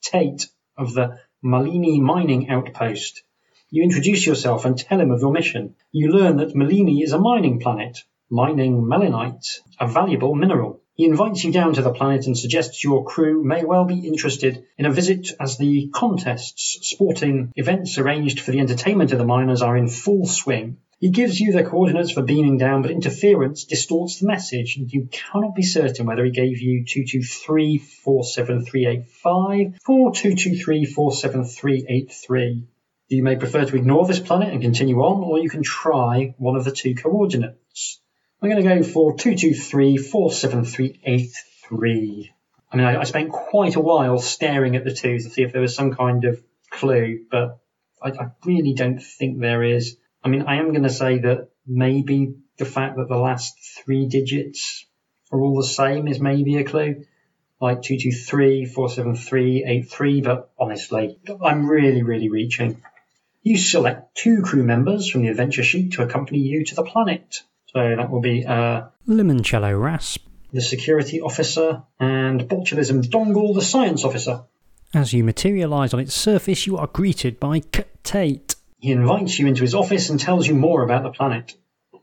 Tate of the Malini mining outpost. You introduce yourself and tell him of your mission. You learn that Malini is a mining planet, mining melanite, a valuable mineral. He invites you down to the planet and suggests your crew may well be interested in a visit as the contests, sporting events arranged for the entertainment of the miners are in full swing. He gives you the coordinates for beaming down, but interference distorts the message, and you cannot be certain whether he gave you 223 47385 or 223 47383. You may prefer to ignore this planet and continue on, or you can try one of the two coordinates. I'm going to go for 223 47383. I mean, I, I, spent quite a while staring at the twos to see if there was some kind of clue, but I, I really don't think there is. I mean, I am going to say that maybe the fact that the last three digits are all the same is maybe a clue, like 223 47383, but honestly, I'm really, really reaching. You select two crew members from the adventure sheet to accompany you to the planet. So that will be uh, Limoncello Rasp, the security officer, and Botulism Dongle, the science officer. As you materialise on its surface, you are greeted by K Tate. He invites you into his office and tells you more about the planet.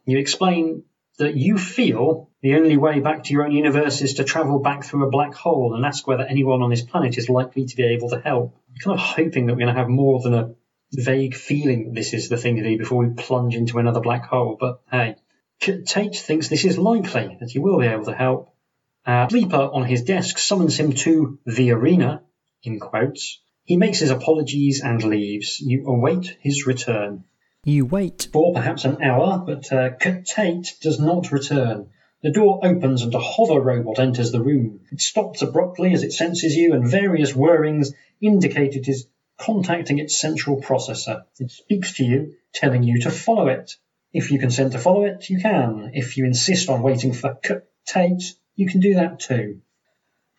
You explain that you feel the only way back to your own universe is to travel back through a black hole and ask whether anyone on this planet is likely to be able to help. I'm kind of hoping that we're going to have more than a vague feeling that this is the thing to do before we plunge into another black hole, but hey. Tate thinks this is likely, that he will be able to help. Uh, Sleeper on his desk summons him to the arena, in quotes. He makes his apologies and leaves. You await his return. You wait. For perhaps an hour, but uh, Tate does not return. The door opens and a hover robot enters the room. It stops abruptly as it senses you, and various whirrings indicate it is contacting its central processor. It speaks to you, telling you to follow it. If you consent to follow it, you can. If you insist on waiting for Tate, you can do that too.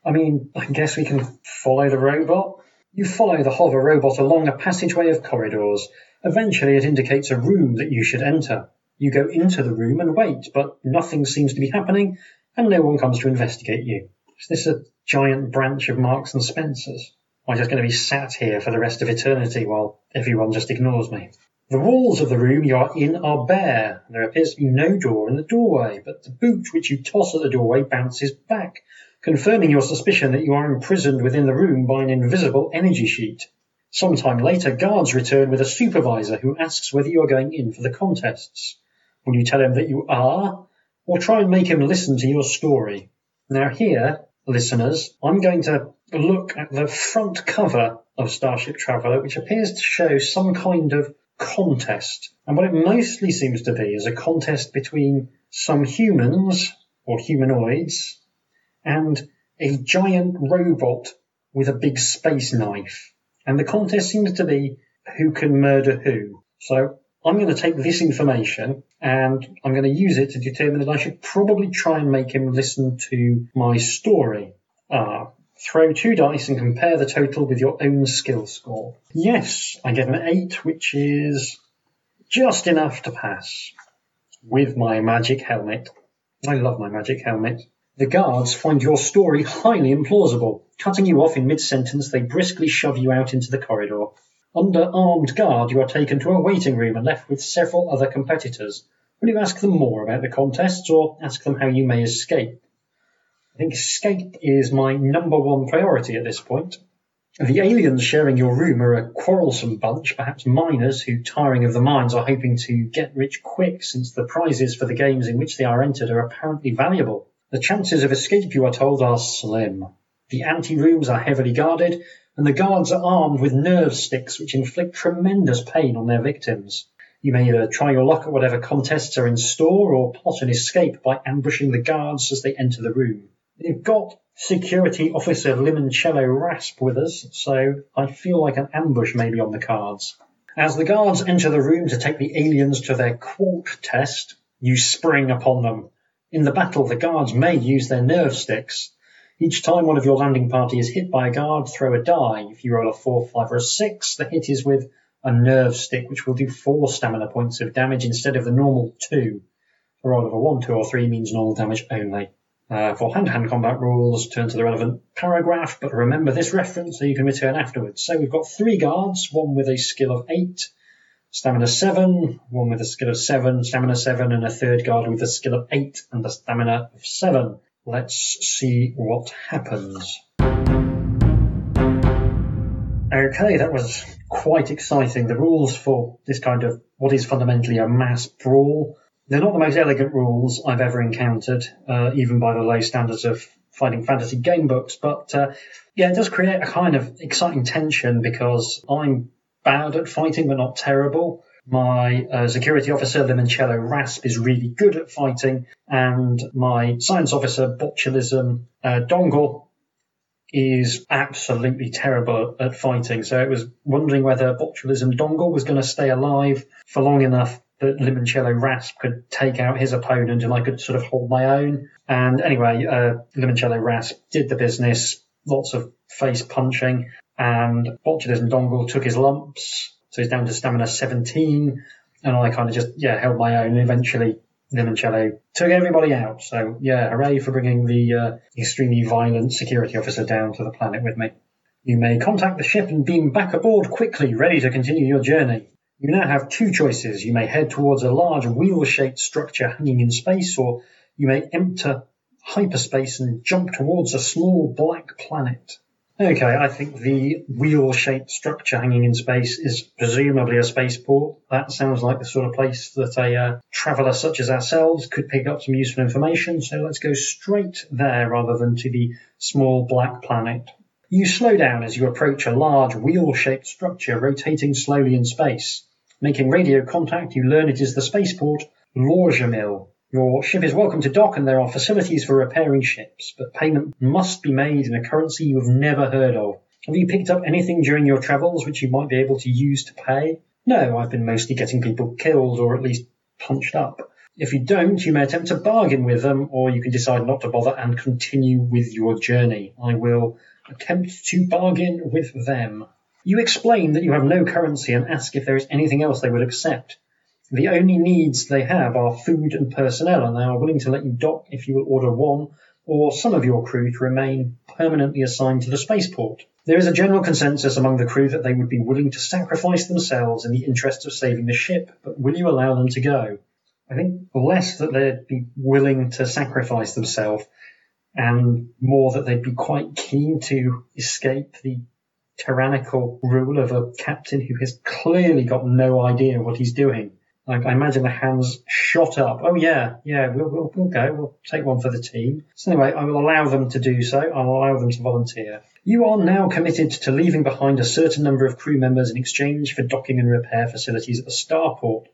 I mean, I guess we can follow the robot. You follow the hover robot along a passageway of corridors. Eventually, it indicates a room that you should enter. You go into the room and wait, but nothing seems to be happening, and no one comes to investigate you. Is this a giant branch of Marks and Spencers? Am I just going to be sat here for the rest of eternity while everyone just ignores me? The walls of the room you are in are bare. There appears to be no door in the doorway, but the boot which you toss at the doorway bounces back, confirming your suspicion that you are imprisoned within the room by an invisible energy sheet. Some time later, guards return with a supervisor who asks whether you are going in for the contests. Will you tell him that you are, or try and make him listen to your story? Now, here, listeners, I'm going to look at the front cover of Starship Traveller, which appears to show some kind of contest. And what it mostly seems to be is a contest between some humans or humanoids and a giant robot with a big space knife. And the contest seems to be who can murder who. So I'm going to take this information and I'm going to use it to determine that I should probably try and make him listen to my story. Ah, Throw two dice and compare the total with your own skill score. Yes, I get an 8, which is just enough to pass. With my magic helmet. I love my magic helmet. The guards find your story highly implausible. Cutting you off in mid sentence, they briskly shove you out into the corridor. Under armed guard, you are taken to a waiting room and left with several other competitors. Will you ask them more about the contests or ask them how you may escape? I think escape is my number one priority at this point. The aliens sharing your room are a quarrelsome bunch, perhaps miners who, tiring of the mines, are hoping to get rich quick since the prizes for the games in which they are entered are apparently valuable. The chances of escape, you are told, are slim. The ante-rooms are heavily guarded, and the guards are armed with nerve sticks which inflict tremendous pain on their victims. You may either try your luck at whatever contests are in store or plot an escape by ambushing the guards as they enter the room. We've got security officer Limoncello Rasp with us, so I feel like an ambush may be on the cards. As the guards enter the room to take the aliens to their quark test, you spring upon them. In the battle, the guards may use their nerve sticks. Each time one of your landing party is hit by a guard, throw a die. If you roll a 4, 5, or a 6, the hit is with a nerve stick, which will do 4 stamina points of damage instead of the normal 2. A roll of a 1, 2, or 3 means normal damage only. Uh, for hand-to-hand combat rules, turn to the relevant paragraph, but remember this reference so you can return afterwards. So we've got three guards, one with a skill of 8, stamina 7, one with a skill of 7, stamina 7, and a third guard with a skill of 8 and a stamina of 7. Let's see what happens. Okay, that was quite exciting. The rules for this kind of what is fundamentally a mass brawl, they're not the most elegant rules I've ever encountered, uh, even by the low standards of fighting fantasy game books. But uh, yeah, it does create a kind of exciting tension because I'm bad at fighting, but not terrible. My uh, security officer, Limoncello Rasp, is really good at fighting, and my science officer, Botulism uh, Dongle, is absolutely terrible at fighting. So it was wondering whether Botulism Dongle was going to stay alive for long enough that Limoncello Rasp could take out his opponent and I could sort of hold my own. And anyway, uh, Limoncello Rasp did the business, lots of face punching, and Botulism Dongle took his lumps, so he's down to stamina 17, and I kind of just, yeah, held my own. Eventually, Limoncello took everybody out. So yeah, hooray for bringing the uh, extremely violent security officer down to the planet with me. You may contact the ship and beam back aboard quickly, ready to continue your journey. You now have two choices. You may head towards a large wheel-shaped structure hanging in space, or you may enter hyperspace and jump towards a small black planet. Okay, I think the wheel-shaped structure hanging in space is presumably a spaceport. That sounds like the sort of place that a uh, traveller such as ourselves could pick up some useful information, so let's go straight there rather than to the small black planet. You slow down as you approach a large wheel-shaped structure rotating slowly in space. Making radio contact, you learn it is the spaceport Lorgemil. Your ship is welcome to dock and there are facilities for repairing ships, but payment must be made in a currency you have never heard of. Have you picked up anything during your travels which you might be able to use to pay? No, I've been mostly getting people killed or at least punched up. If you don't, you may attempt to bargain with them, or you can decide not to bother and continue with your journey. I will attempt to bargain with them. You explain that you have no currency and ask if there is anything else they would accept. The only needs they have are food and personnel, and they are willing to let you dock if you will order one or some of your crew to remain permanently assigned to the spaceport. There is a general consensus among the crew that they would be willing to sacrifice themselves in the interest of saving the ship, but will you allow them to go? I think less that they'd be willing to sacrifice themselves and more that they'd be quite keen to escape the tyrannical rule of a captain who has clearly got no idea what he's doing. Like I imagine the hands shot up. Oh yeah, yeah, we'll, we'll, we'll go. We'll take one for the team. So anyway, I will allow them to do so. I'll allow them to volunteer. You are now committed to leaving behind a certain number of crew members in exchange for docking and repair facilities at the starport.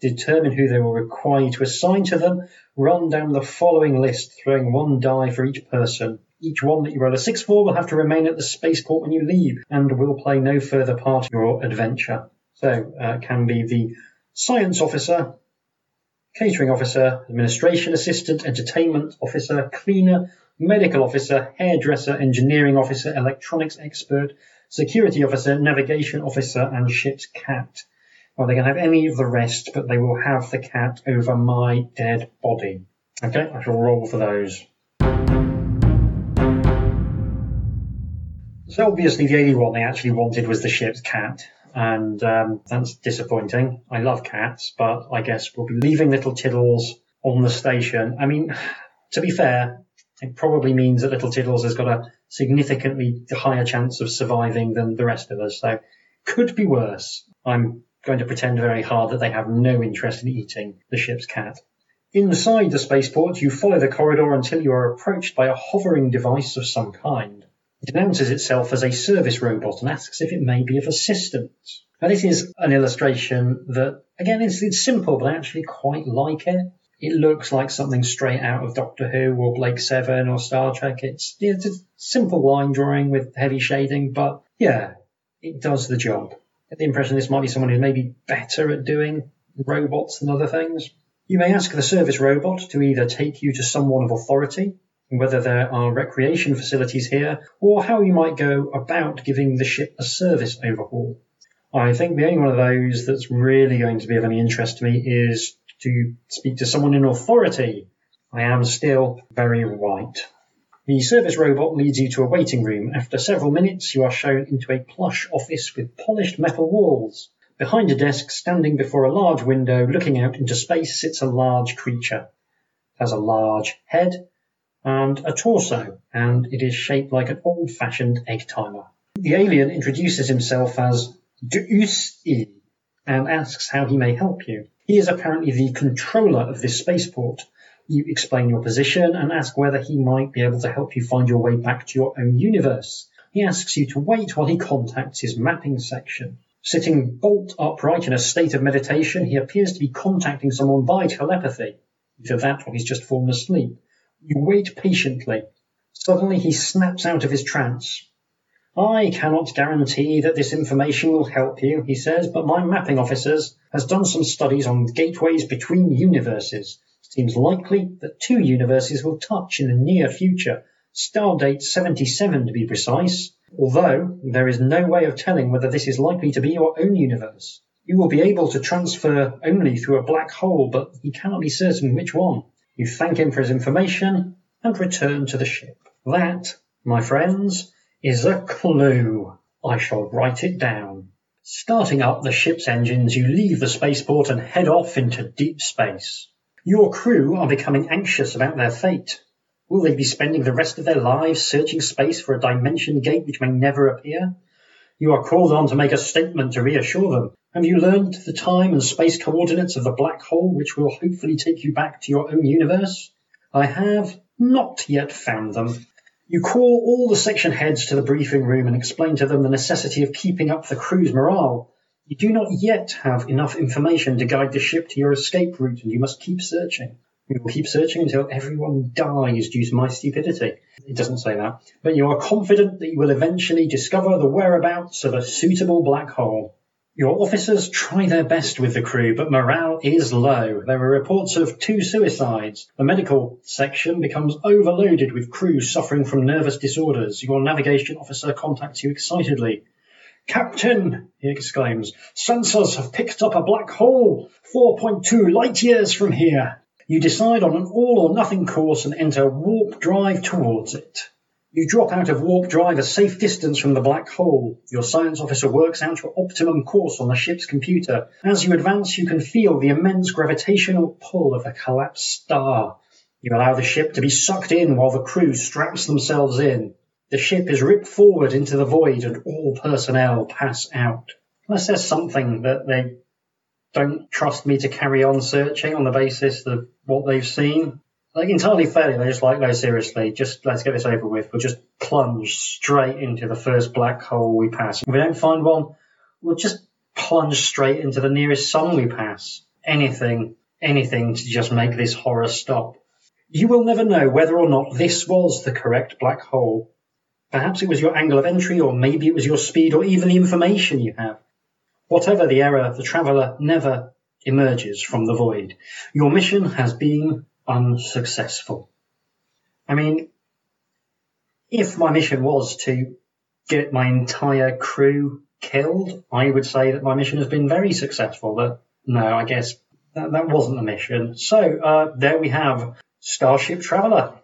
Determine who they will require you to assign to them. Run down the following list, throwing one die for each person. Each one that you roll a six for will have to remain at the spaceport when you leave and will play no further part of your adventure. So, uh, can be the science officer, catering officer, administration assistant, entertainment officer, cleaner, medical officer, hairdresser, engineering officer, electronics expert, security officer, navigation officer, and ship's cat. Well, they can have any of the rest, but they will have the cat over my dead body. Okay, I shall roll for those. So obviously the only one they actually wanted was the ship's cat and um, that's disappointing. I love cats, but I guess we'll be leaving little Tiddles on the station. I mean, to be fair, it probably means that little Tiddles has got a significantly higher chance of surviving than the rest of us, so could be worse. I'm going to pretend very hard that they have no interest in eating the ship's cat. Inside the spaceport, you follow the corridor until you are approached by a hovering device of some kind. It announces itself as a service robot and asks if it may be of assistance. Now, this is an illustration that, again, it's, it's simple, but I actually quite like it. It looks like something straight out of Doctor Who or Blake's Seven or Star Trek. It's, it's a simple line drawing with heavy shading, but yeah, it does the job. Get the impression this might be someone who's maybe better at doing robots than other things. You may ask the service robot to either take you to someone of authority whether there are recreation facilities here, or how you might go about giving the ship a service overhaul. I think the only one of those that's really going to be of any interest to me is to speak to someone in authority. I am still very white. The service robot leads you to a waiting room. After several minutes, you are shown into a plush office with polished metal walls. Behind a desk, standing before a large window looking out into space, sits a large creature. It has a large head and a torso, and it is shaped like an old-fashioned egg timer. The alien introduces himself as Deus and asks how he may help you. He is apparently the controller of this spaceport. You explain your position and ask whether he might be able to help you find your way back to your own universe. He asks you to wait while he contacts his mapping section. Sitting bolt upright in a state of meditation, he appears to be contacting someone by telepathy. Either that or he's just fallen asleep. You wait patiently. Suddenly he snaps out of his trance. I cannot guarantee that this information will help you, he says, but my mapping officers has done some studies on gateways between universes. Seems likely that two universes will touch in the near future, stardate 77 to be precise, although there is no way of telling whether this is likely to be your own universe. You will be able to transfer only through a black hole, but you cannot be certain which one. You thank him for his information and return to the ship. That, my friends, is a clue. I shall write it down. Starting up the ship's engines, you leave the spaceport and head off into deep space. Your crew are becoming anxious about their fate. Will they be spending the rest of their lives searching space for a dimension gate which may never appear? You are called on to make a statement to reassure them. Have you learned the time and space coordinates of the black hole which will hopefully take you back to your own universe? I have not yet found them. You call all the section heads to the briefing room and explain to them the necessity of keeping up the crew's morale. You do not yet have enough information to guide the ship to your escape route, and you must keep searching. You will keep searching until everyone dies due to my stupidity. It doesn't say that. But you are confident that you will eventually discover the whereabouts of a suitable black hole. Your officers try their best with the crew, but morale is low. There are reports of two suicides. The medical section becomes overloaded with crew suffering from nervous disorders. Your navigation officer contacts you excitedly. Captain, he exclaims, sensors have picked up a black hole 4.2 light years from here. You decide on an all or nothing course and enter warp drive towards it. You drop out of warp drive a safe distance from the black hole. Your science officer works out your optimum course on the ship's computer. As you advance, you can feel the immense gravitational pull of the collapsed star. You allow the ship to be sucked in while the crew straps themselves in. The ship is ripped forward into the void and all personnel pass out. Unless there's something that they don't trust me to carry on searching on the basis of what they've seen, like entirely fairly, they're just like, no, seriously, just let's get this over with. We'll just plunge straight into the first black hole we pass. If we don't find one, we'll just plunge straight into the nearest sun we pass. Anything, anything to just make this horror stop. You will never know whether or not this was the correct black hole. Perhaps it was your angle of entry, or maybe it was your speed, or even the information you have. Whatever the error, the traveller never emerges from the void. Your mission has been unsuccessful. I mean, if my mission was to get my entire crew killed, I would say that my mission has been very successful. But no, I guess that, that wasn't the mission. So uh, there we have Starship Traveller,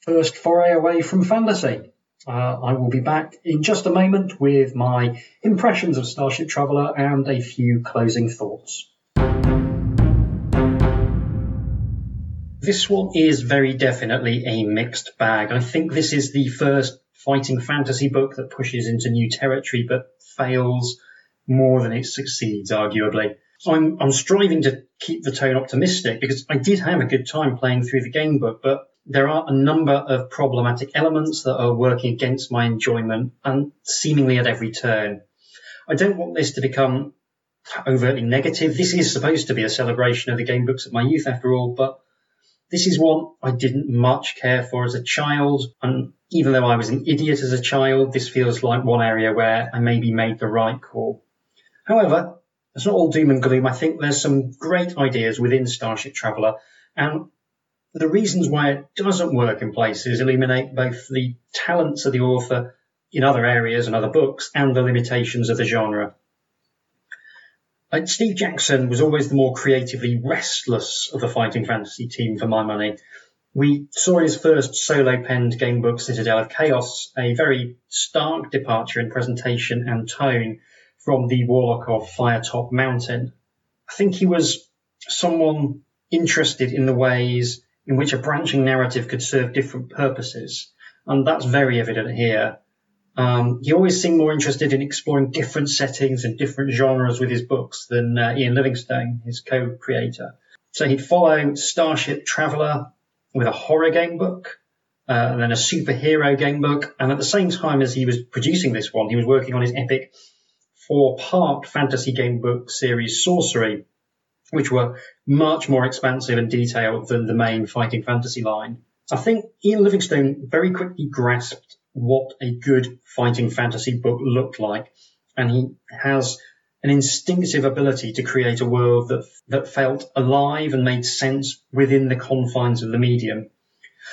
first foray away from fantasy. Uh, I will be back in just a moment with my impressions of Starship Traveller and a few closing thoughts. This one is very definitely a mixed bag. I think this is the first fighting fantasy book that pushes into new territory but fails more than it succeeds, arguably. So I'm, I'm striving to keep the tone optimistic because I did have a good time playing through the game book, but there are a number of problematic elements that are working against my enjoyment and seemingly at every turn. I don't want this to become overtly negative. This is supposed to be a celebration of the game books of my youth after all, but this is one I didn't much care for as a child, and even though I was an idiot as a child, this feels like one area where I maybe made the right call. However, it's not all doom and gloom. I think there's some great ideas within Starship Traveller, and the reasons why it doesn't work in places illuminate both the talents of the author in other areas and other books and the limitations of the genre. Uh, Steve Jackson was always the more creatively restless of the fighting fantasy team, for my money. We saw his first solo penned gamebook, Citadel of Chaos, a very stark departure in presentation and tone from the Warlock of Firetop Mountain. I think he was someone interested in the ways in which a branching narrative could serve different purposes, and that's very evident here. Um, he always seemed more interested in exploring different settings and different genres with his books than uh, Ian Livingstone, his co-creator. So he'd follow Starship Traveller with a horror game book, uh, and then a superhero game book, and at the same time as he was producing this one, he was working on his epic four-part fantasy game book series Sorcery, which were much more expansive and detailed than the main fighting fantasy line. I think Ian Livingstone very quickly grasped what a good fighting fantasy book looked like, and he has an instinctive ability to create a world that that felt alive and made sense within the confines of the medium.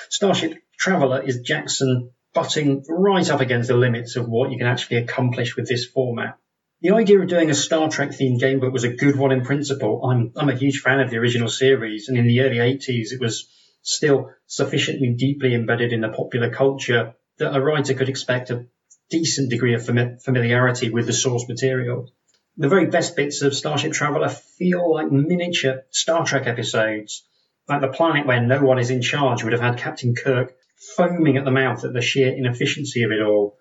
Starship Traveller is Jackson butting right up against the limits of what you can actually accomplish with this format. The idea of doing a Star Trek themed game book was a good one in principle. I'm, I'm a huge fan of the original series, and in the early 80s, it was still sufficiently deeply embedded in the popular culture that a writer could expect a decent degree of familiarity with the source material. The very best bits of Starship Traveller feel like miniature Star Trek episodes, like the planet where no one is in charge would have had Captain Kirk foaming at the mouth at the sheer inefficiency of it all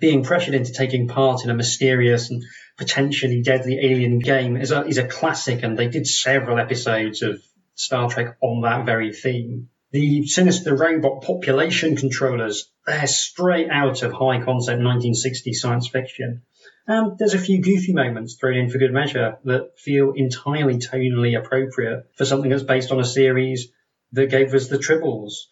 being pressured into taking part in a mysterious and potentially deadly alien game is a, is a classic, and they did several episodes of Star Trek on that very theme. The sinister robot population controllers, they're straight out of high concept 1960 science fiction. And there's a few goofy moments thrown in for good measure that feel entirely tonally appropriate for something that's based on a series that gave us the Tribbles.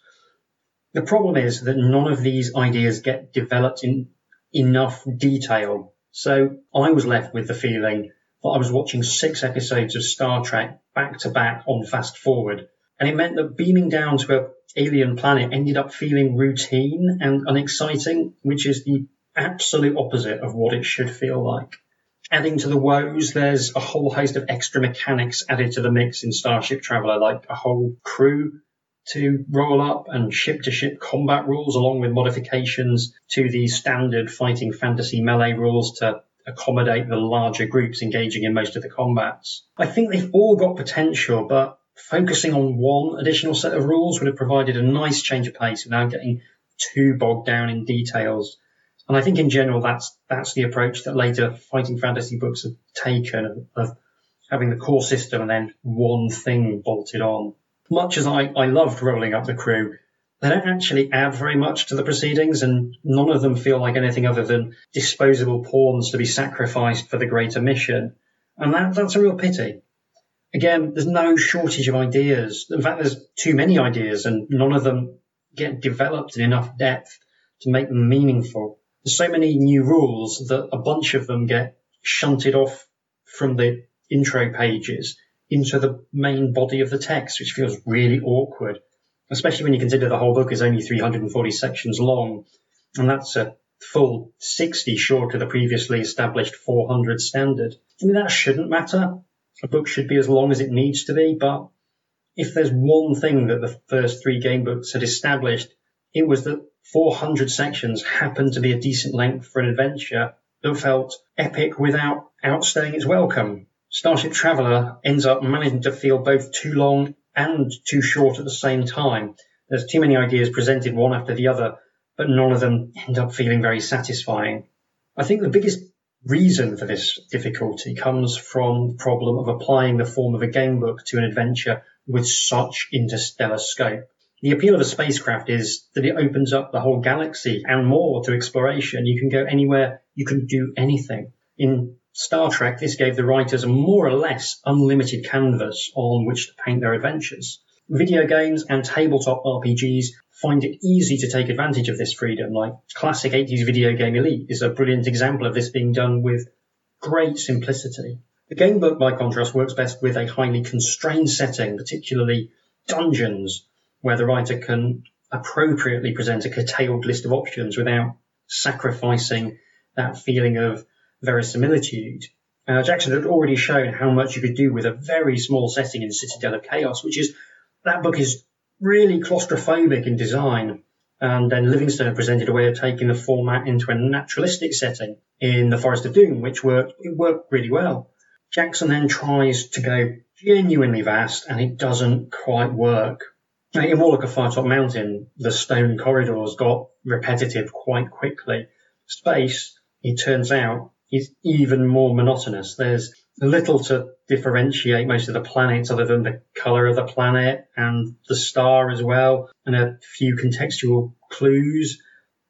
The problem is that none of these ideas get developed in enough detail. So I was left with the feeling that I was watching six episodes of Star Trek back to back on fast forward. And it meant that beaming down to a alien planet ended up feeling routine and unexciting, which is the absolute opposite of what it should feel like. Adding to the woes, there's a whole host of extra mechanics added to the mix in Starship Traveller, like a whole crew to roll up and ship to ship combat rules along with modifications to the standard fighting fantasy melee rules to accommodate the larger groups engaging in most of the combats. I think they've all got potential, but focusing on one additional set of rules would have provided a nice change of pace without getting too bogged down in details. And I think in general that's that's the approach that later fighting fantasy books have taken of having the core system and then one thing bolted on much as I, I loved rolling up the crew, they don't actually add very much to the proceedings, and none of them feel like anything other than disposable pawns to be sacrificed for the greater mission. And that, that's a real pity. Again, there's no shortage of ideas. In fact, there's too many ideas, and none of them get developed in enough depth to make them meaningful. There's so many new rules that a bunch of them get shunted off from the intro pages into the main body of the text, which feels really awkward, especially when you consider the whole book is only 340 sections long, and that's a full 60 short of the previously established 400 standard. I mean, that shouldn't matter. A book should be as long as it needs to be, but if there's one thing that the first three game books had established, it was that 400 sections happened to be a decent length for an adventure that felt epic without outstaying its welcome. Starship Traveller ends up managing to feel both too long and too short at the same time. There's too many ideas presented one after the other, but none of them end up feeling very satisfying. I think the biggest reason for this difficulty comes from the problem of applying the form of a game book to an adventure with such interstellar scope. The appeal of a spacecraft is that it opens up the whole galaxy and more to exploration. You can go anywhere, you can do anything. In Star Trek, this gave the writers a more or less unlimited canvas on which to paint their adventures. Video games and tabletop RPGs find it easy to take advantage of this freedom, like classic 80s video game Elite is a brilliant example of this being done with great simplicity. The game book, by contrast, works best with a highly constrained setting, particularly dungeons, where the writer can appropriately present a curtailed list of options without sacrificing that feeling of verisimilitude. Uh, Jackson had already shown how much you could do with a very small setting in Citadel of Chaos, which is that book is really claustrophobic in design. And then Livingstone presented a way of taking the format into a naturalistic setting in the Forest of Doom, which worked it worked really well. Jackson then tries to go genuinely vast, and it doesn't quite work. In Warlock of Firetop Mountain, the stone corridors got repetitive quite quickly. Space, it turns out, is even more monotonous. There's little to differentiate most of the planets other than the color of the planet and the star as well, and a few contextual clues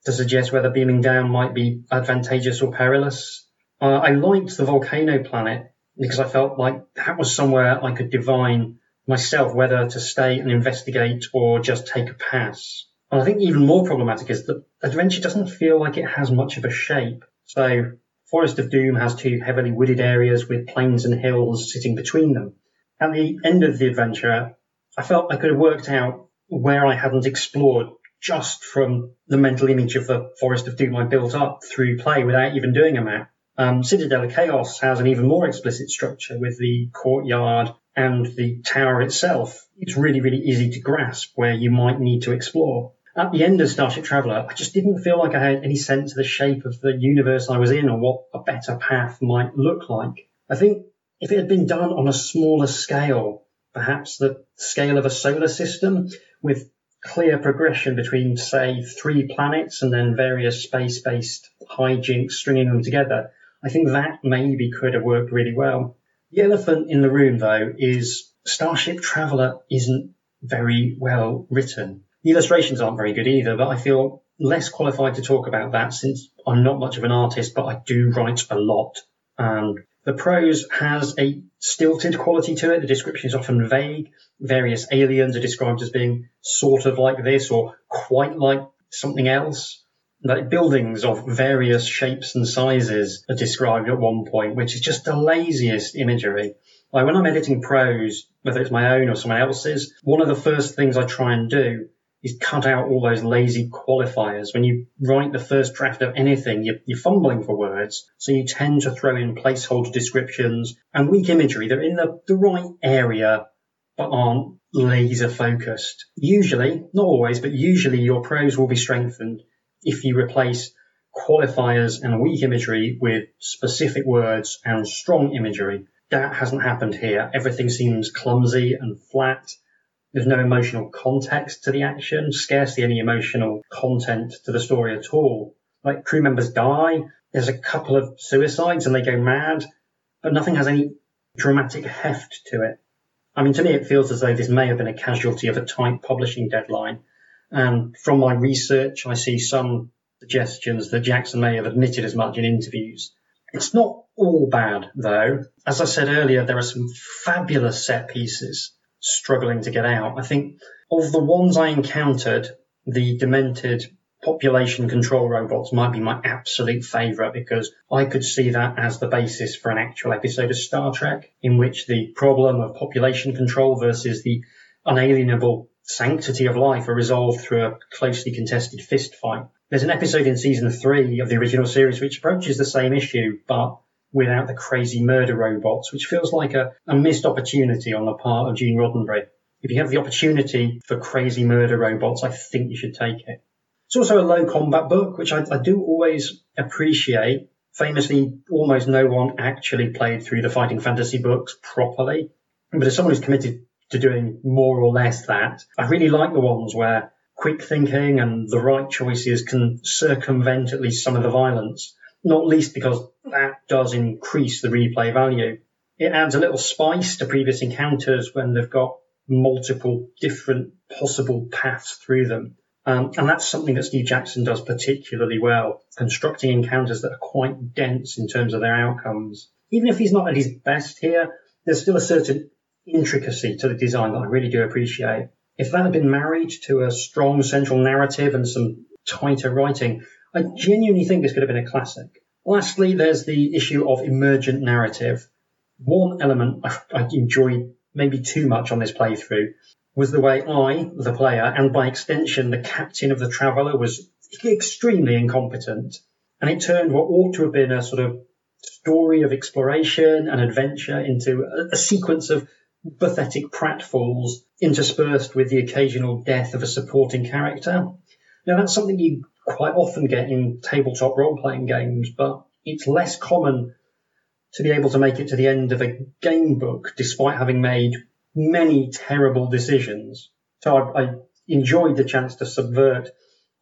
to suggest whether beaming down might be advantageous or perilous. Uh, I liked the volcano planet because I felt like that was somewhere I could divine myself whether to stay and investigate or just take a pass. And I think even more problematic is that adventure doesn't feel like it has much of a shape. So Forest of Doom has two heavily wooded areas with plains and hills sitting between them. At the end of the adventure, I felt I could have worked out where I hadn't explored just from the mental image of the Forest of Doom I built up through play without even doing a map. Um, Citadel of Chaos has an even more explicit structure with the courtyard and the tower itself. It's really, really easy to grasp where you might need to explore at the end of Starship Traveller, I just didn't feel like I had any sense of the shape of the universe I was in or what a better path might look like. I think if it had been done on a smaller scale, perhaps the scale of a solar system with clear progression between, say, three planets and then various space based hijinks stringing them together, I think that maybe could have worked really well. The elephant in the room, though, is Starship Traveller isn't very well written. The illustrations aren't very good either, but I feel less qualified to talk about that since I'm not much of an artist, but I do write a lot. And the prose has a stilted quality to it. The description is often vague. Various aliens are described as being sort of like this or quite like something else. Like buildings of various shapes and sizes are described at one point, which is just the laziest imagery. Like when I'm editing prose, whether it's my own or someone else's, one of the first things I try and do is cut out all those lazy qualifiers. When you write the first draft of anything, you're, you're, fumbling for words, so you tend to throw in placeholder descriptions and weak imagery. They're in the, the right area, but aren't laser focused. Usually, not always, but usually your prose will be strengthened if you replace qualifiers and weak imagery with specific words and strong imagery. That hasn't happened here. Everything seems clumsy and flat there's no emotional context to the action, scarcely any emotional content to the story at all. Like crew members die, there's a couple of suicides and they go mad, but nothing has any dramatic heft to it. I mean, to me, it feels as though this may have been a casualty of a tight publishing deadline. And from my research, I see some suggestions that Jackson may have admitted as much in interviews. It's not all bad, though. As I said earlier, there are some fabulous set pieces struggling to get out. I think of the ones I encountered, the demented population control robots might be my absolute favourite because I could see that as the basis for an actual episode of Star Trek in which the problem of population control versus the unalienable sanctity of life are resolved through a closely contested fist fight. There's an episode in season three of the original series which approaches the same issue, but without the crazy murder robots, which feels like a, a missed opportunity on the part of Gene Roddenberry. If you have the opportunity for crazy murder robots, I think you should take it. It's also a low combat book, which I, I do always appreciate. Famously, almost no one actually played through the fighting fantasy books properly. But as someone who's committed to doing more or less that, I really like the ones where quick thinking and the right choices can circumvent at least some of the violence not least because that does increase the replay value. It adds a little spice to previous encounters when they've got multiple different possible paths through them. Um, and that's something that Steve Jackson does particularly well, constructing encounters that are quite dense in terms of their outcomes. Even if he's not at his best here, there's still a certain intricacy to the design that I really do appreciate. If that had been married to a strong central narrative and some tighter writing, I genuinely think this could have been a classic. Lastly, there's the issue of emergent narrative. One element I enjoyed maybe too much on this playthrough was the way I, the player, and by extension the captain of the Traveller, was extremely incompetent. And it turned what ought to have been a sort of story of exploration and adventure into a, a sequence of pathetic pratfalls interspersed with the occasional death of a supporting character. Now, that's something you quite often get in tabletop role playing games, but it's less common to be able to make it to the end of a game book despite having made many terrible decisions. So I, I enjoyed the chance to subvert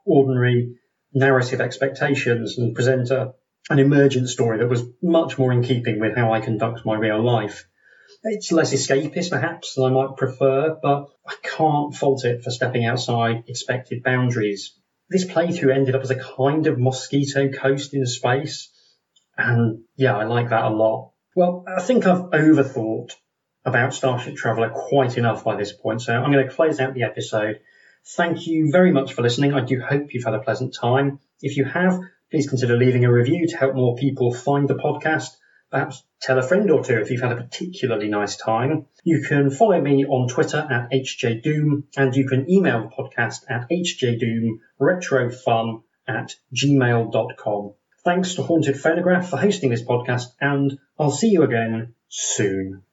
ordinary narrative expectations and present a, an emergent story that was much more in keeping with how I conduct my real life. It's less escapist, perhaps, than I might prefer, but I can't fault it for stepping outside expected boundaries. This playthrough ended up as a kind of mosquito coast in space, and yeah, I like that a lot. Well, I think I've overthought about Starship Traveller quite enough by this point, so I'm going to close out the episode. Thank you very much for listening. I do hope you've had a pleasant time. If you have, please consider leaving a review to help more people find the podcast. Perhaps tell a friend or two if you've had a particularly nice time. You can follow me on Twitter at HJDoom and you can email the podcast at HJDoomRetroFun at gmail.com. Thanks to Haunted Phonograph for hosting this podcast and I'll see you again soon.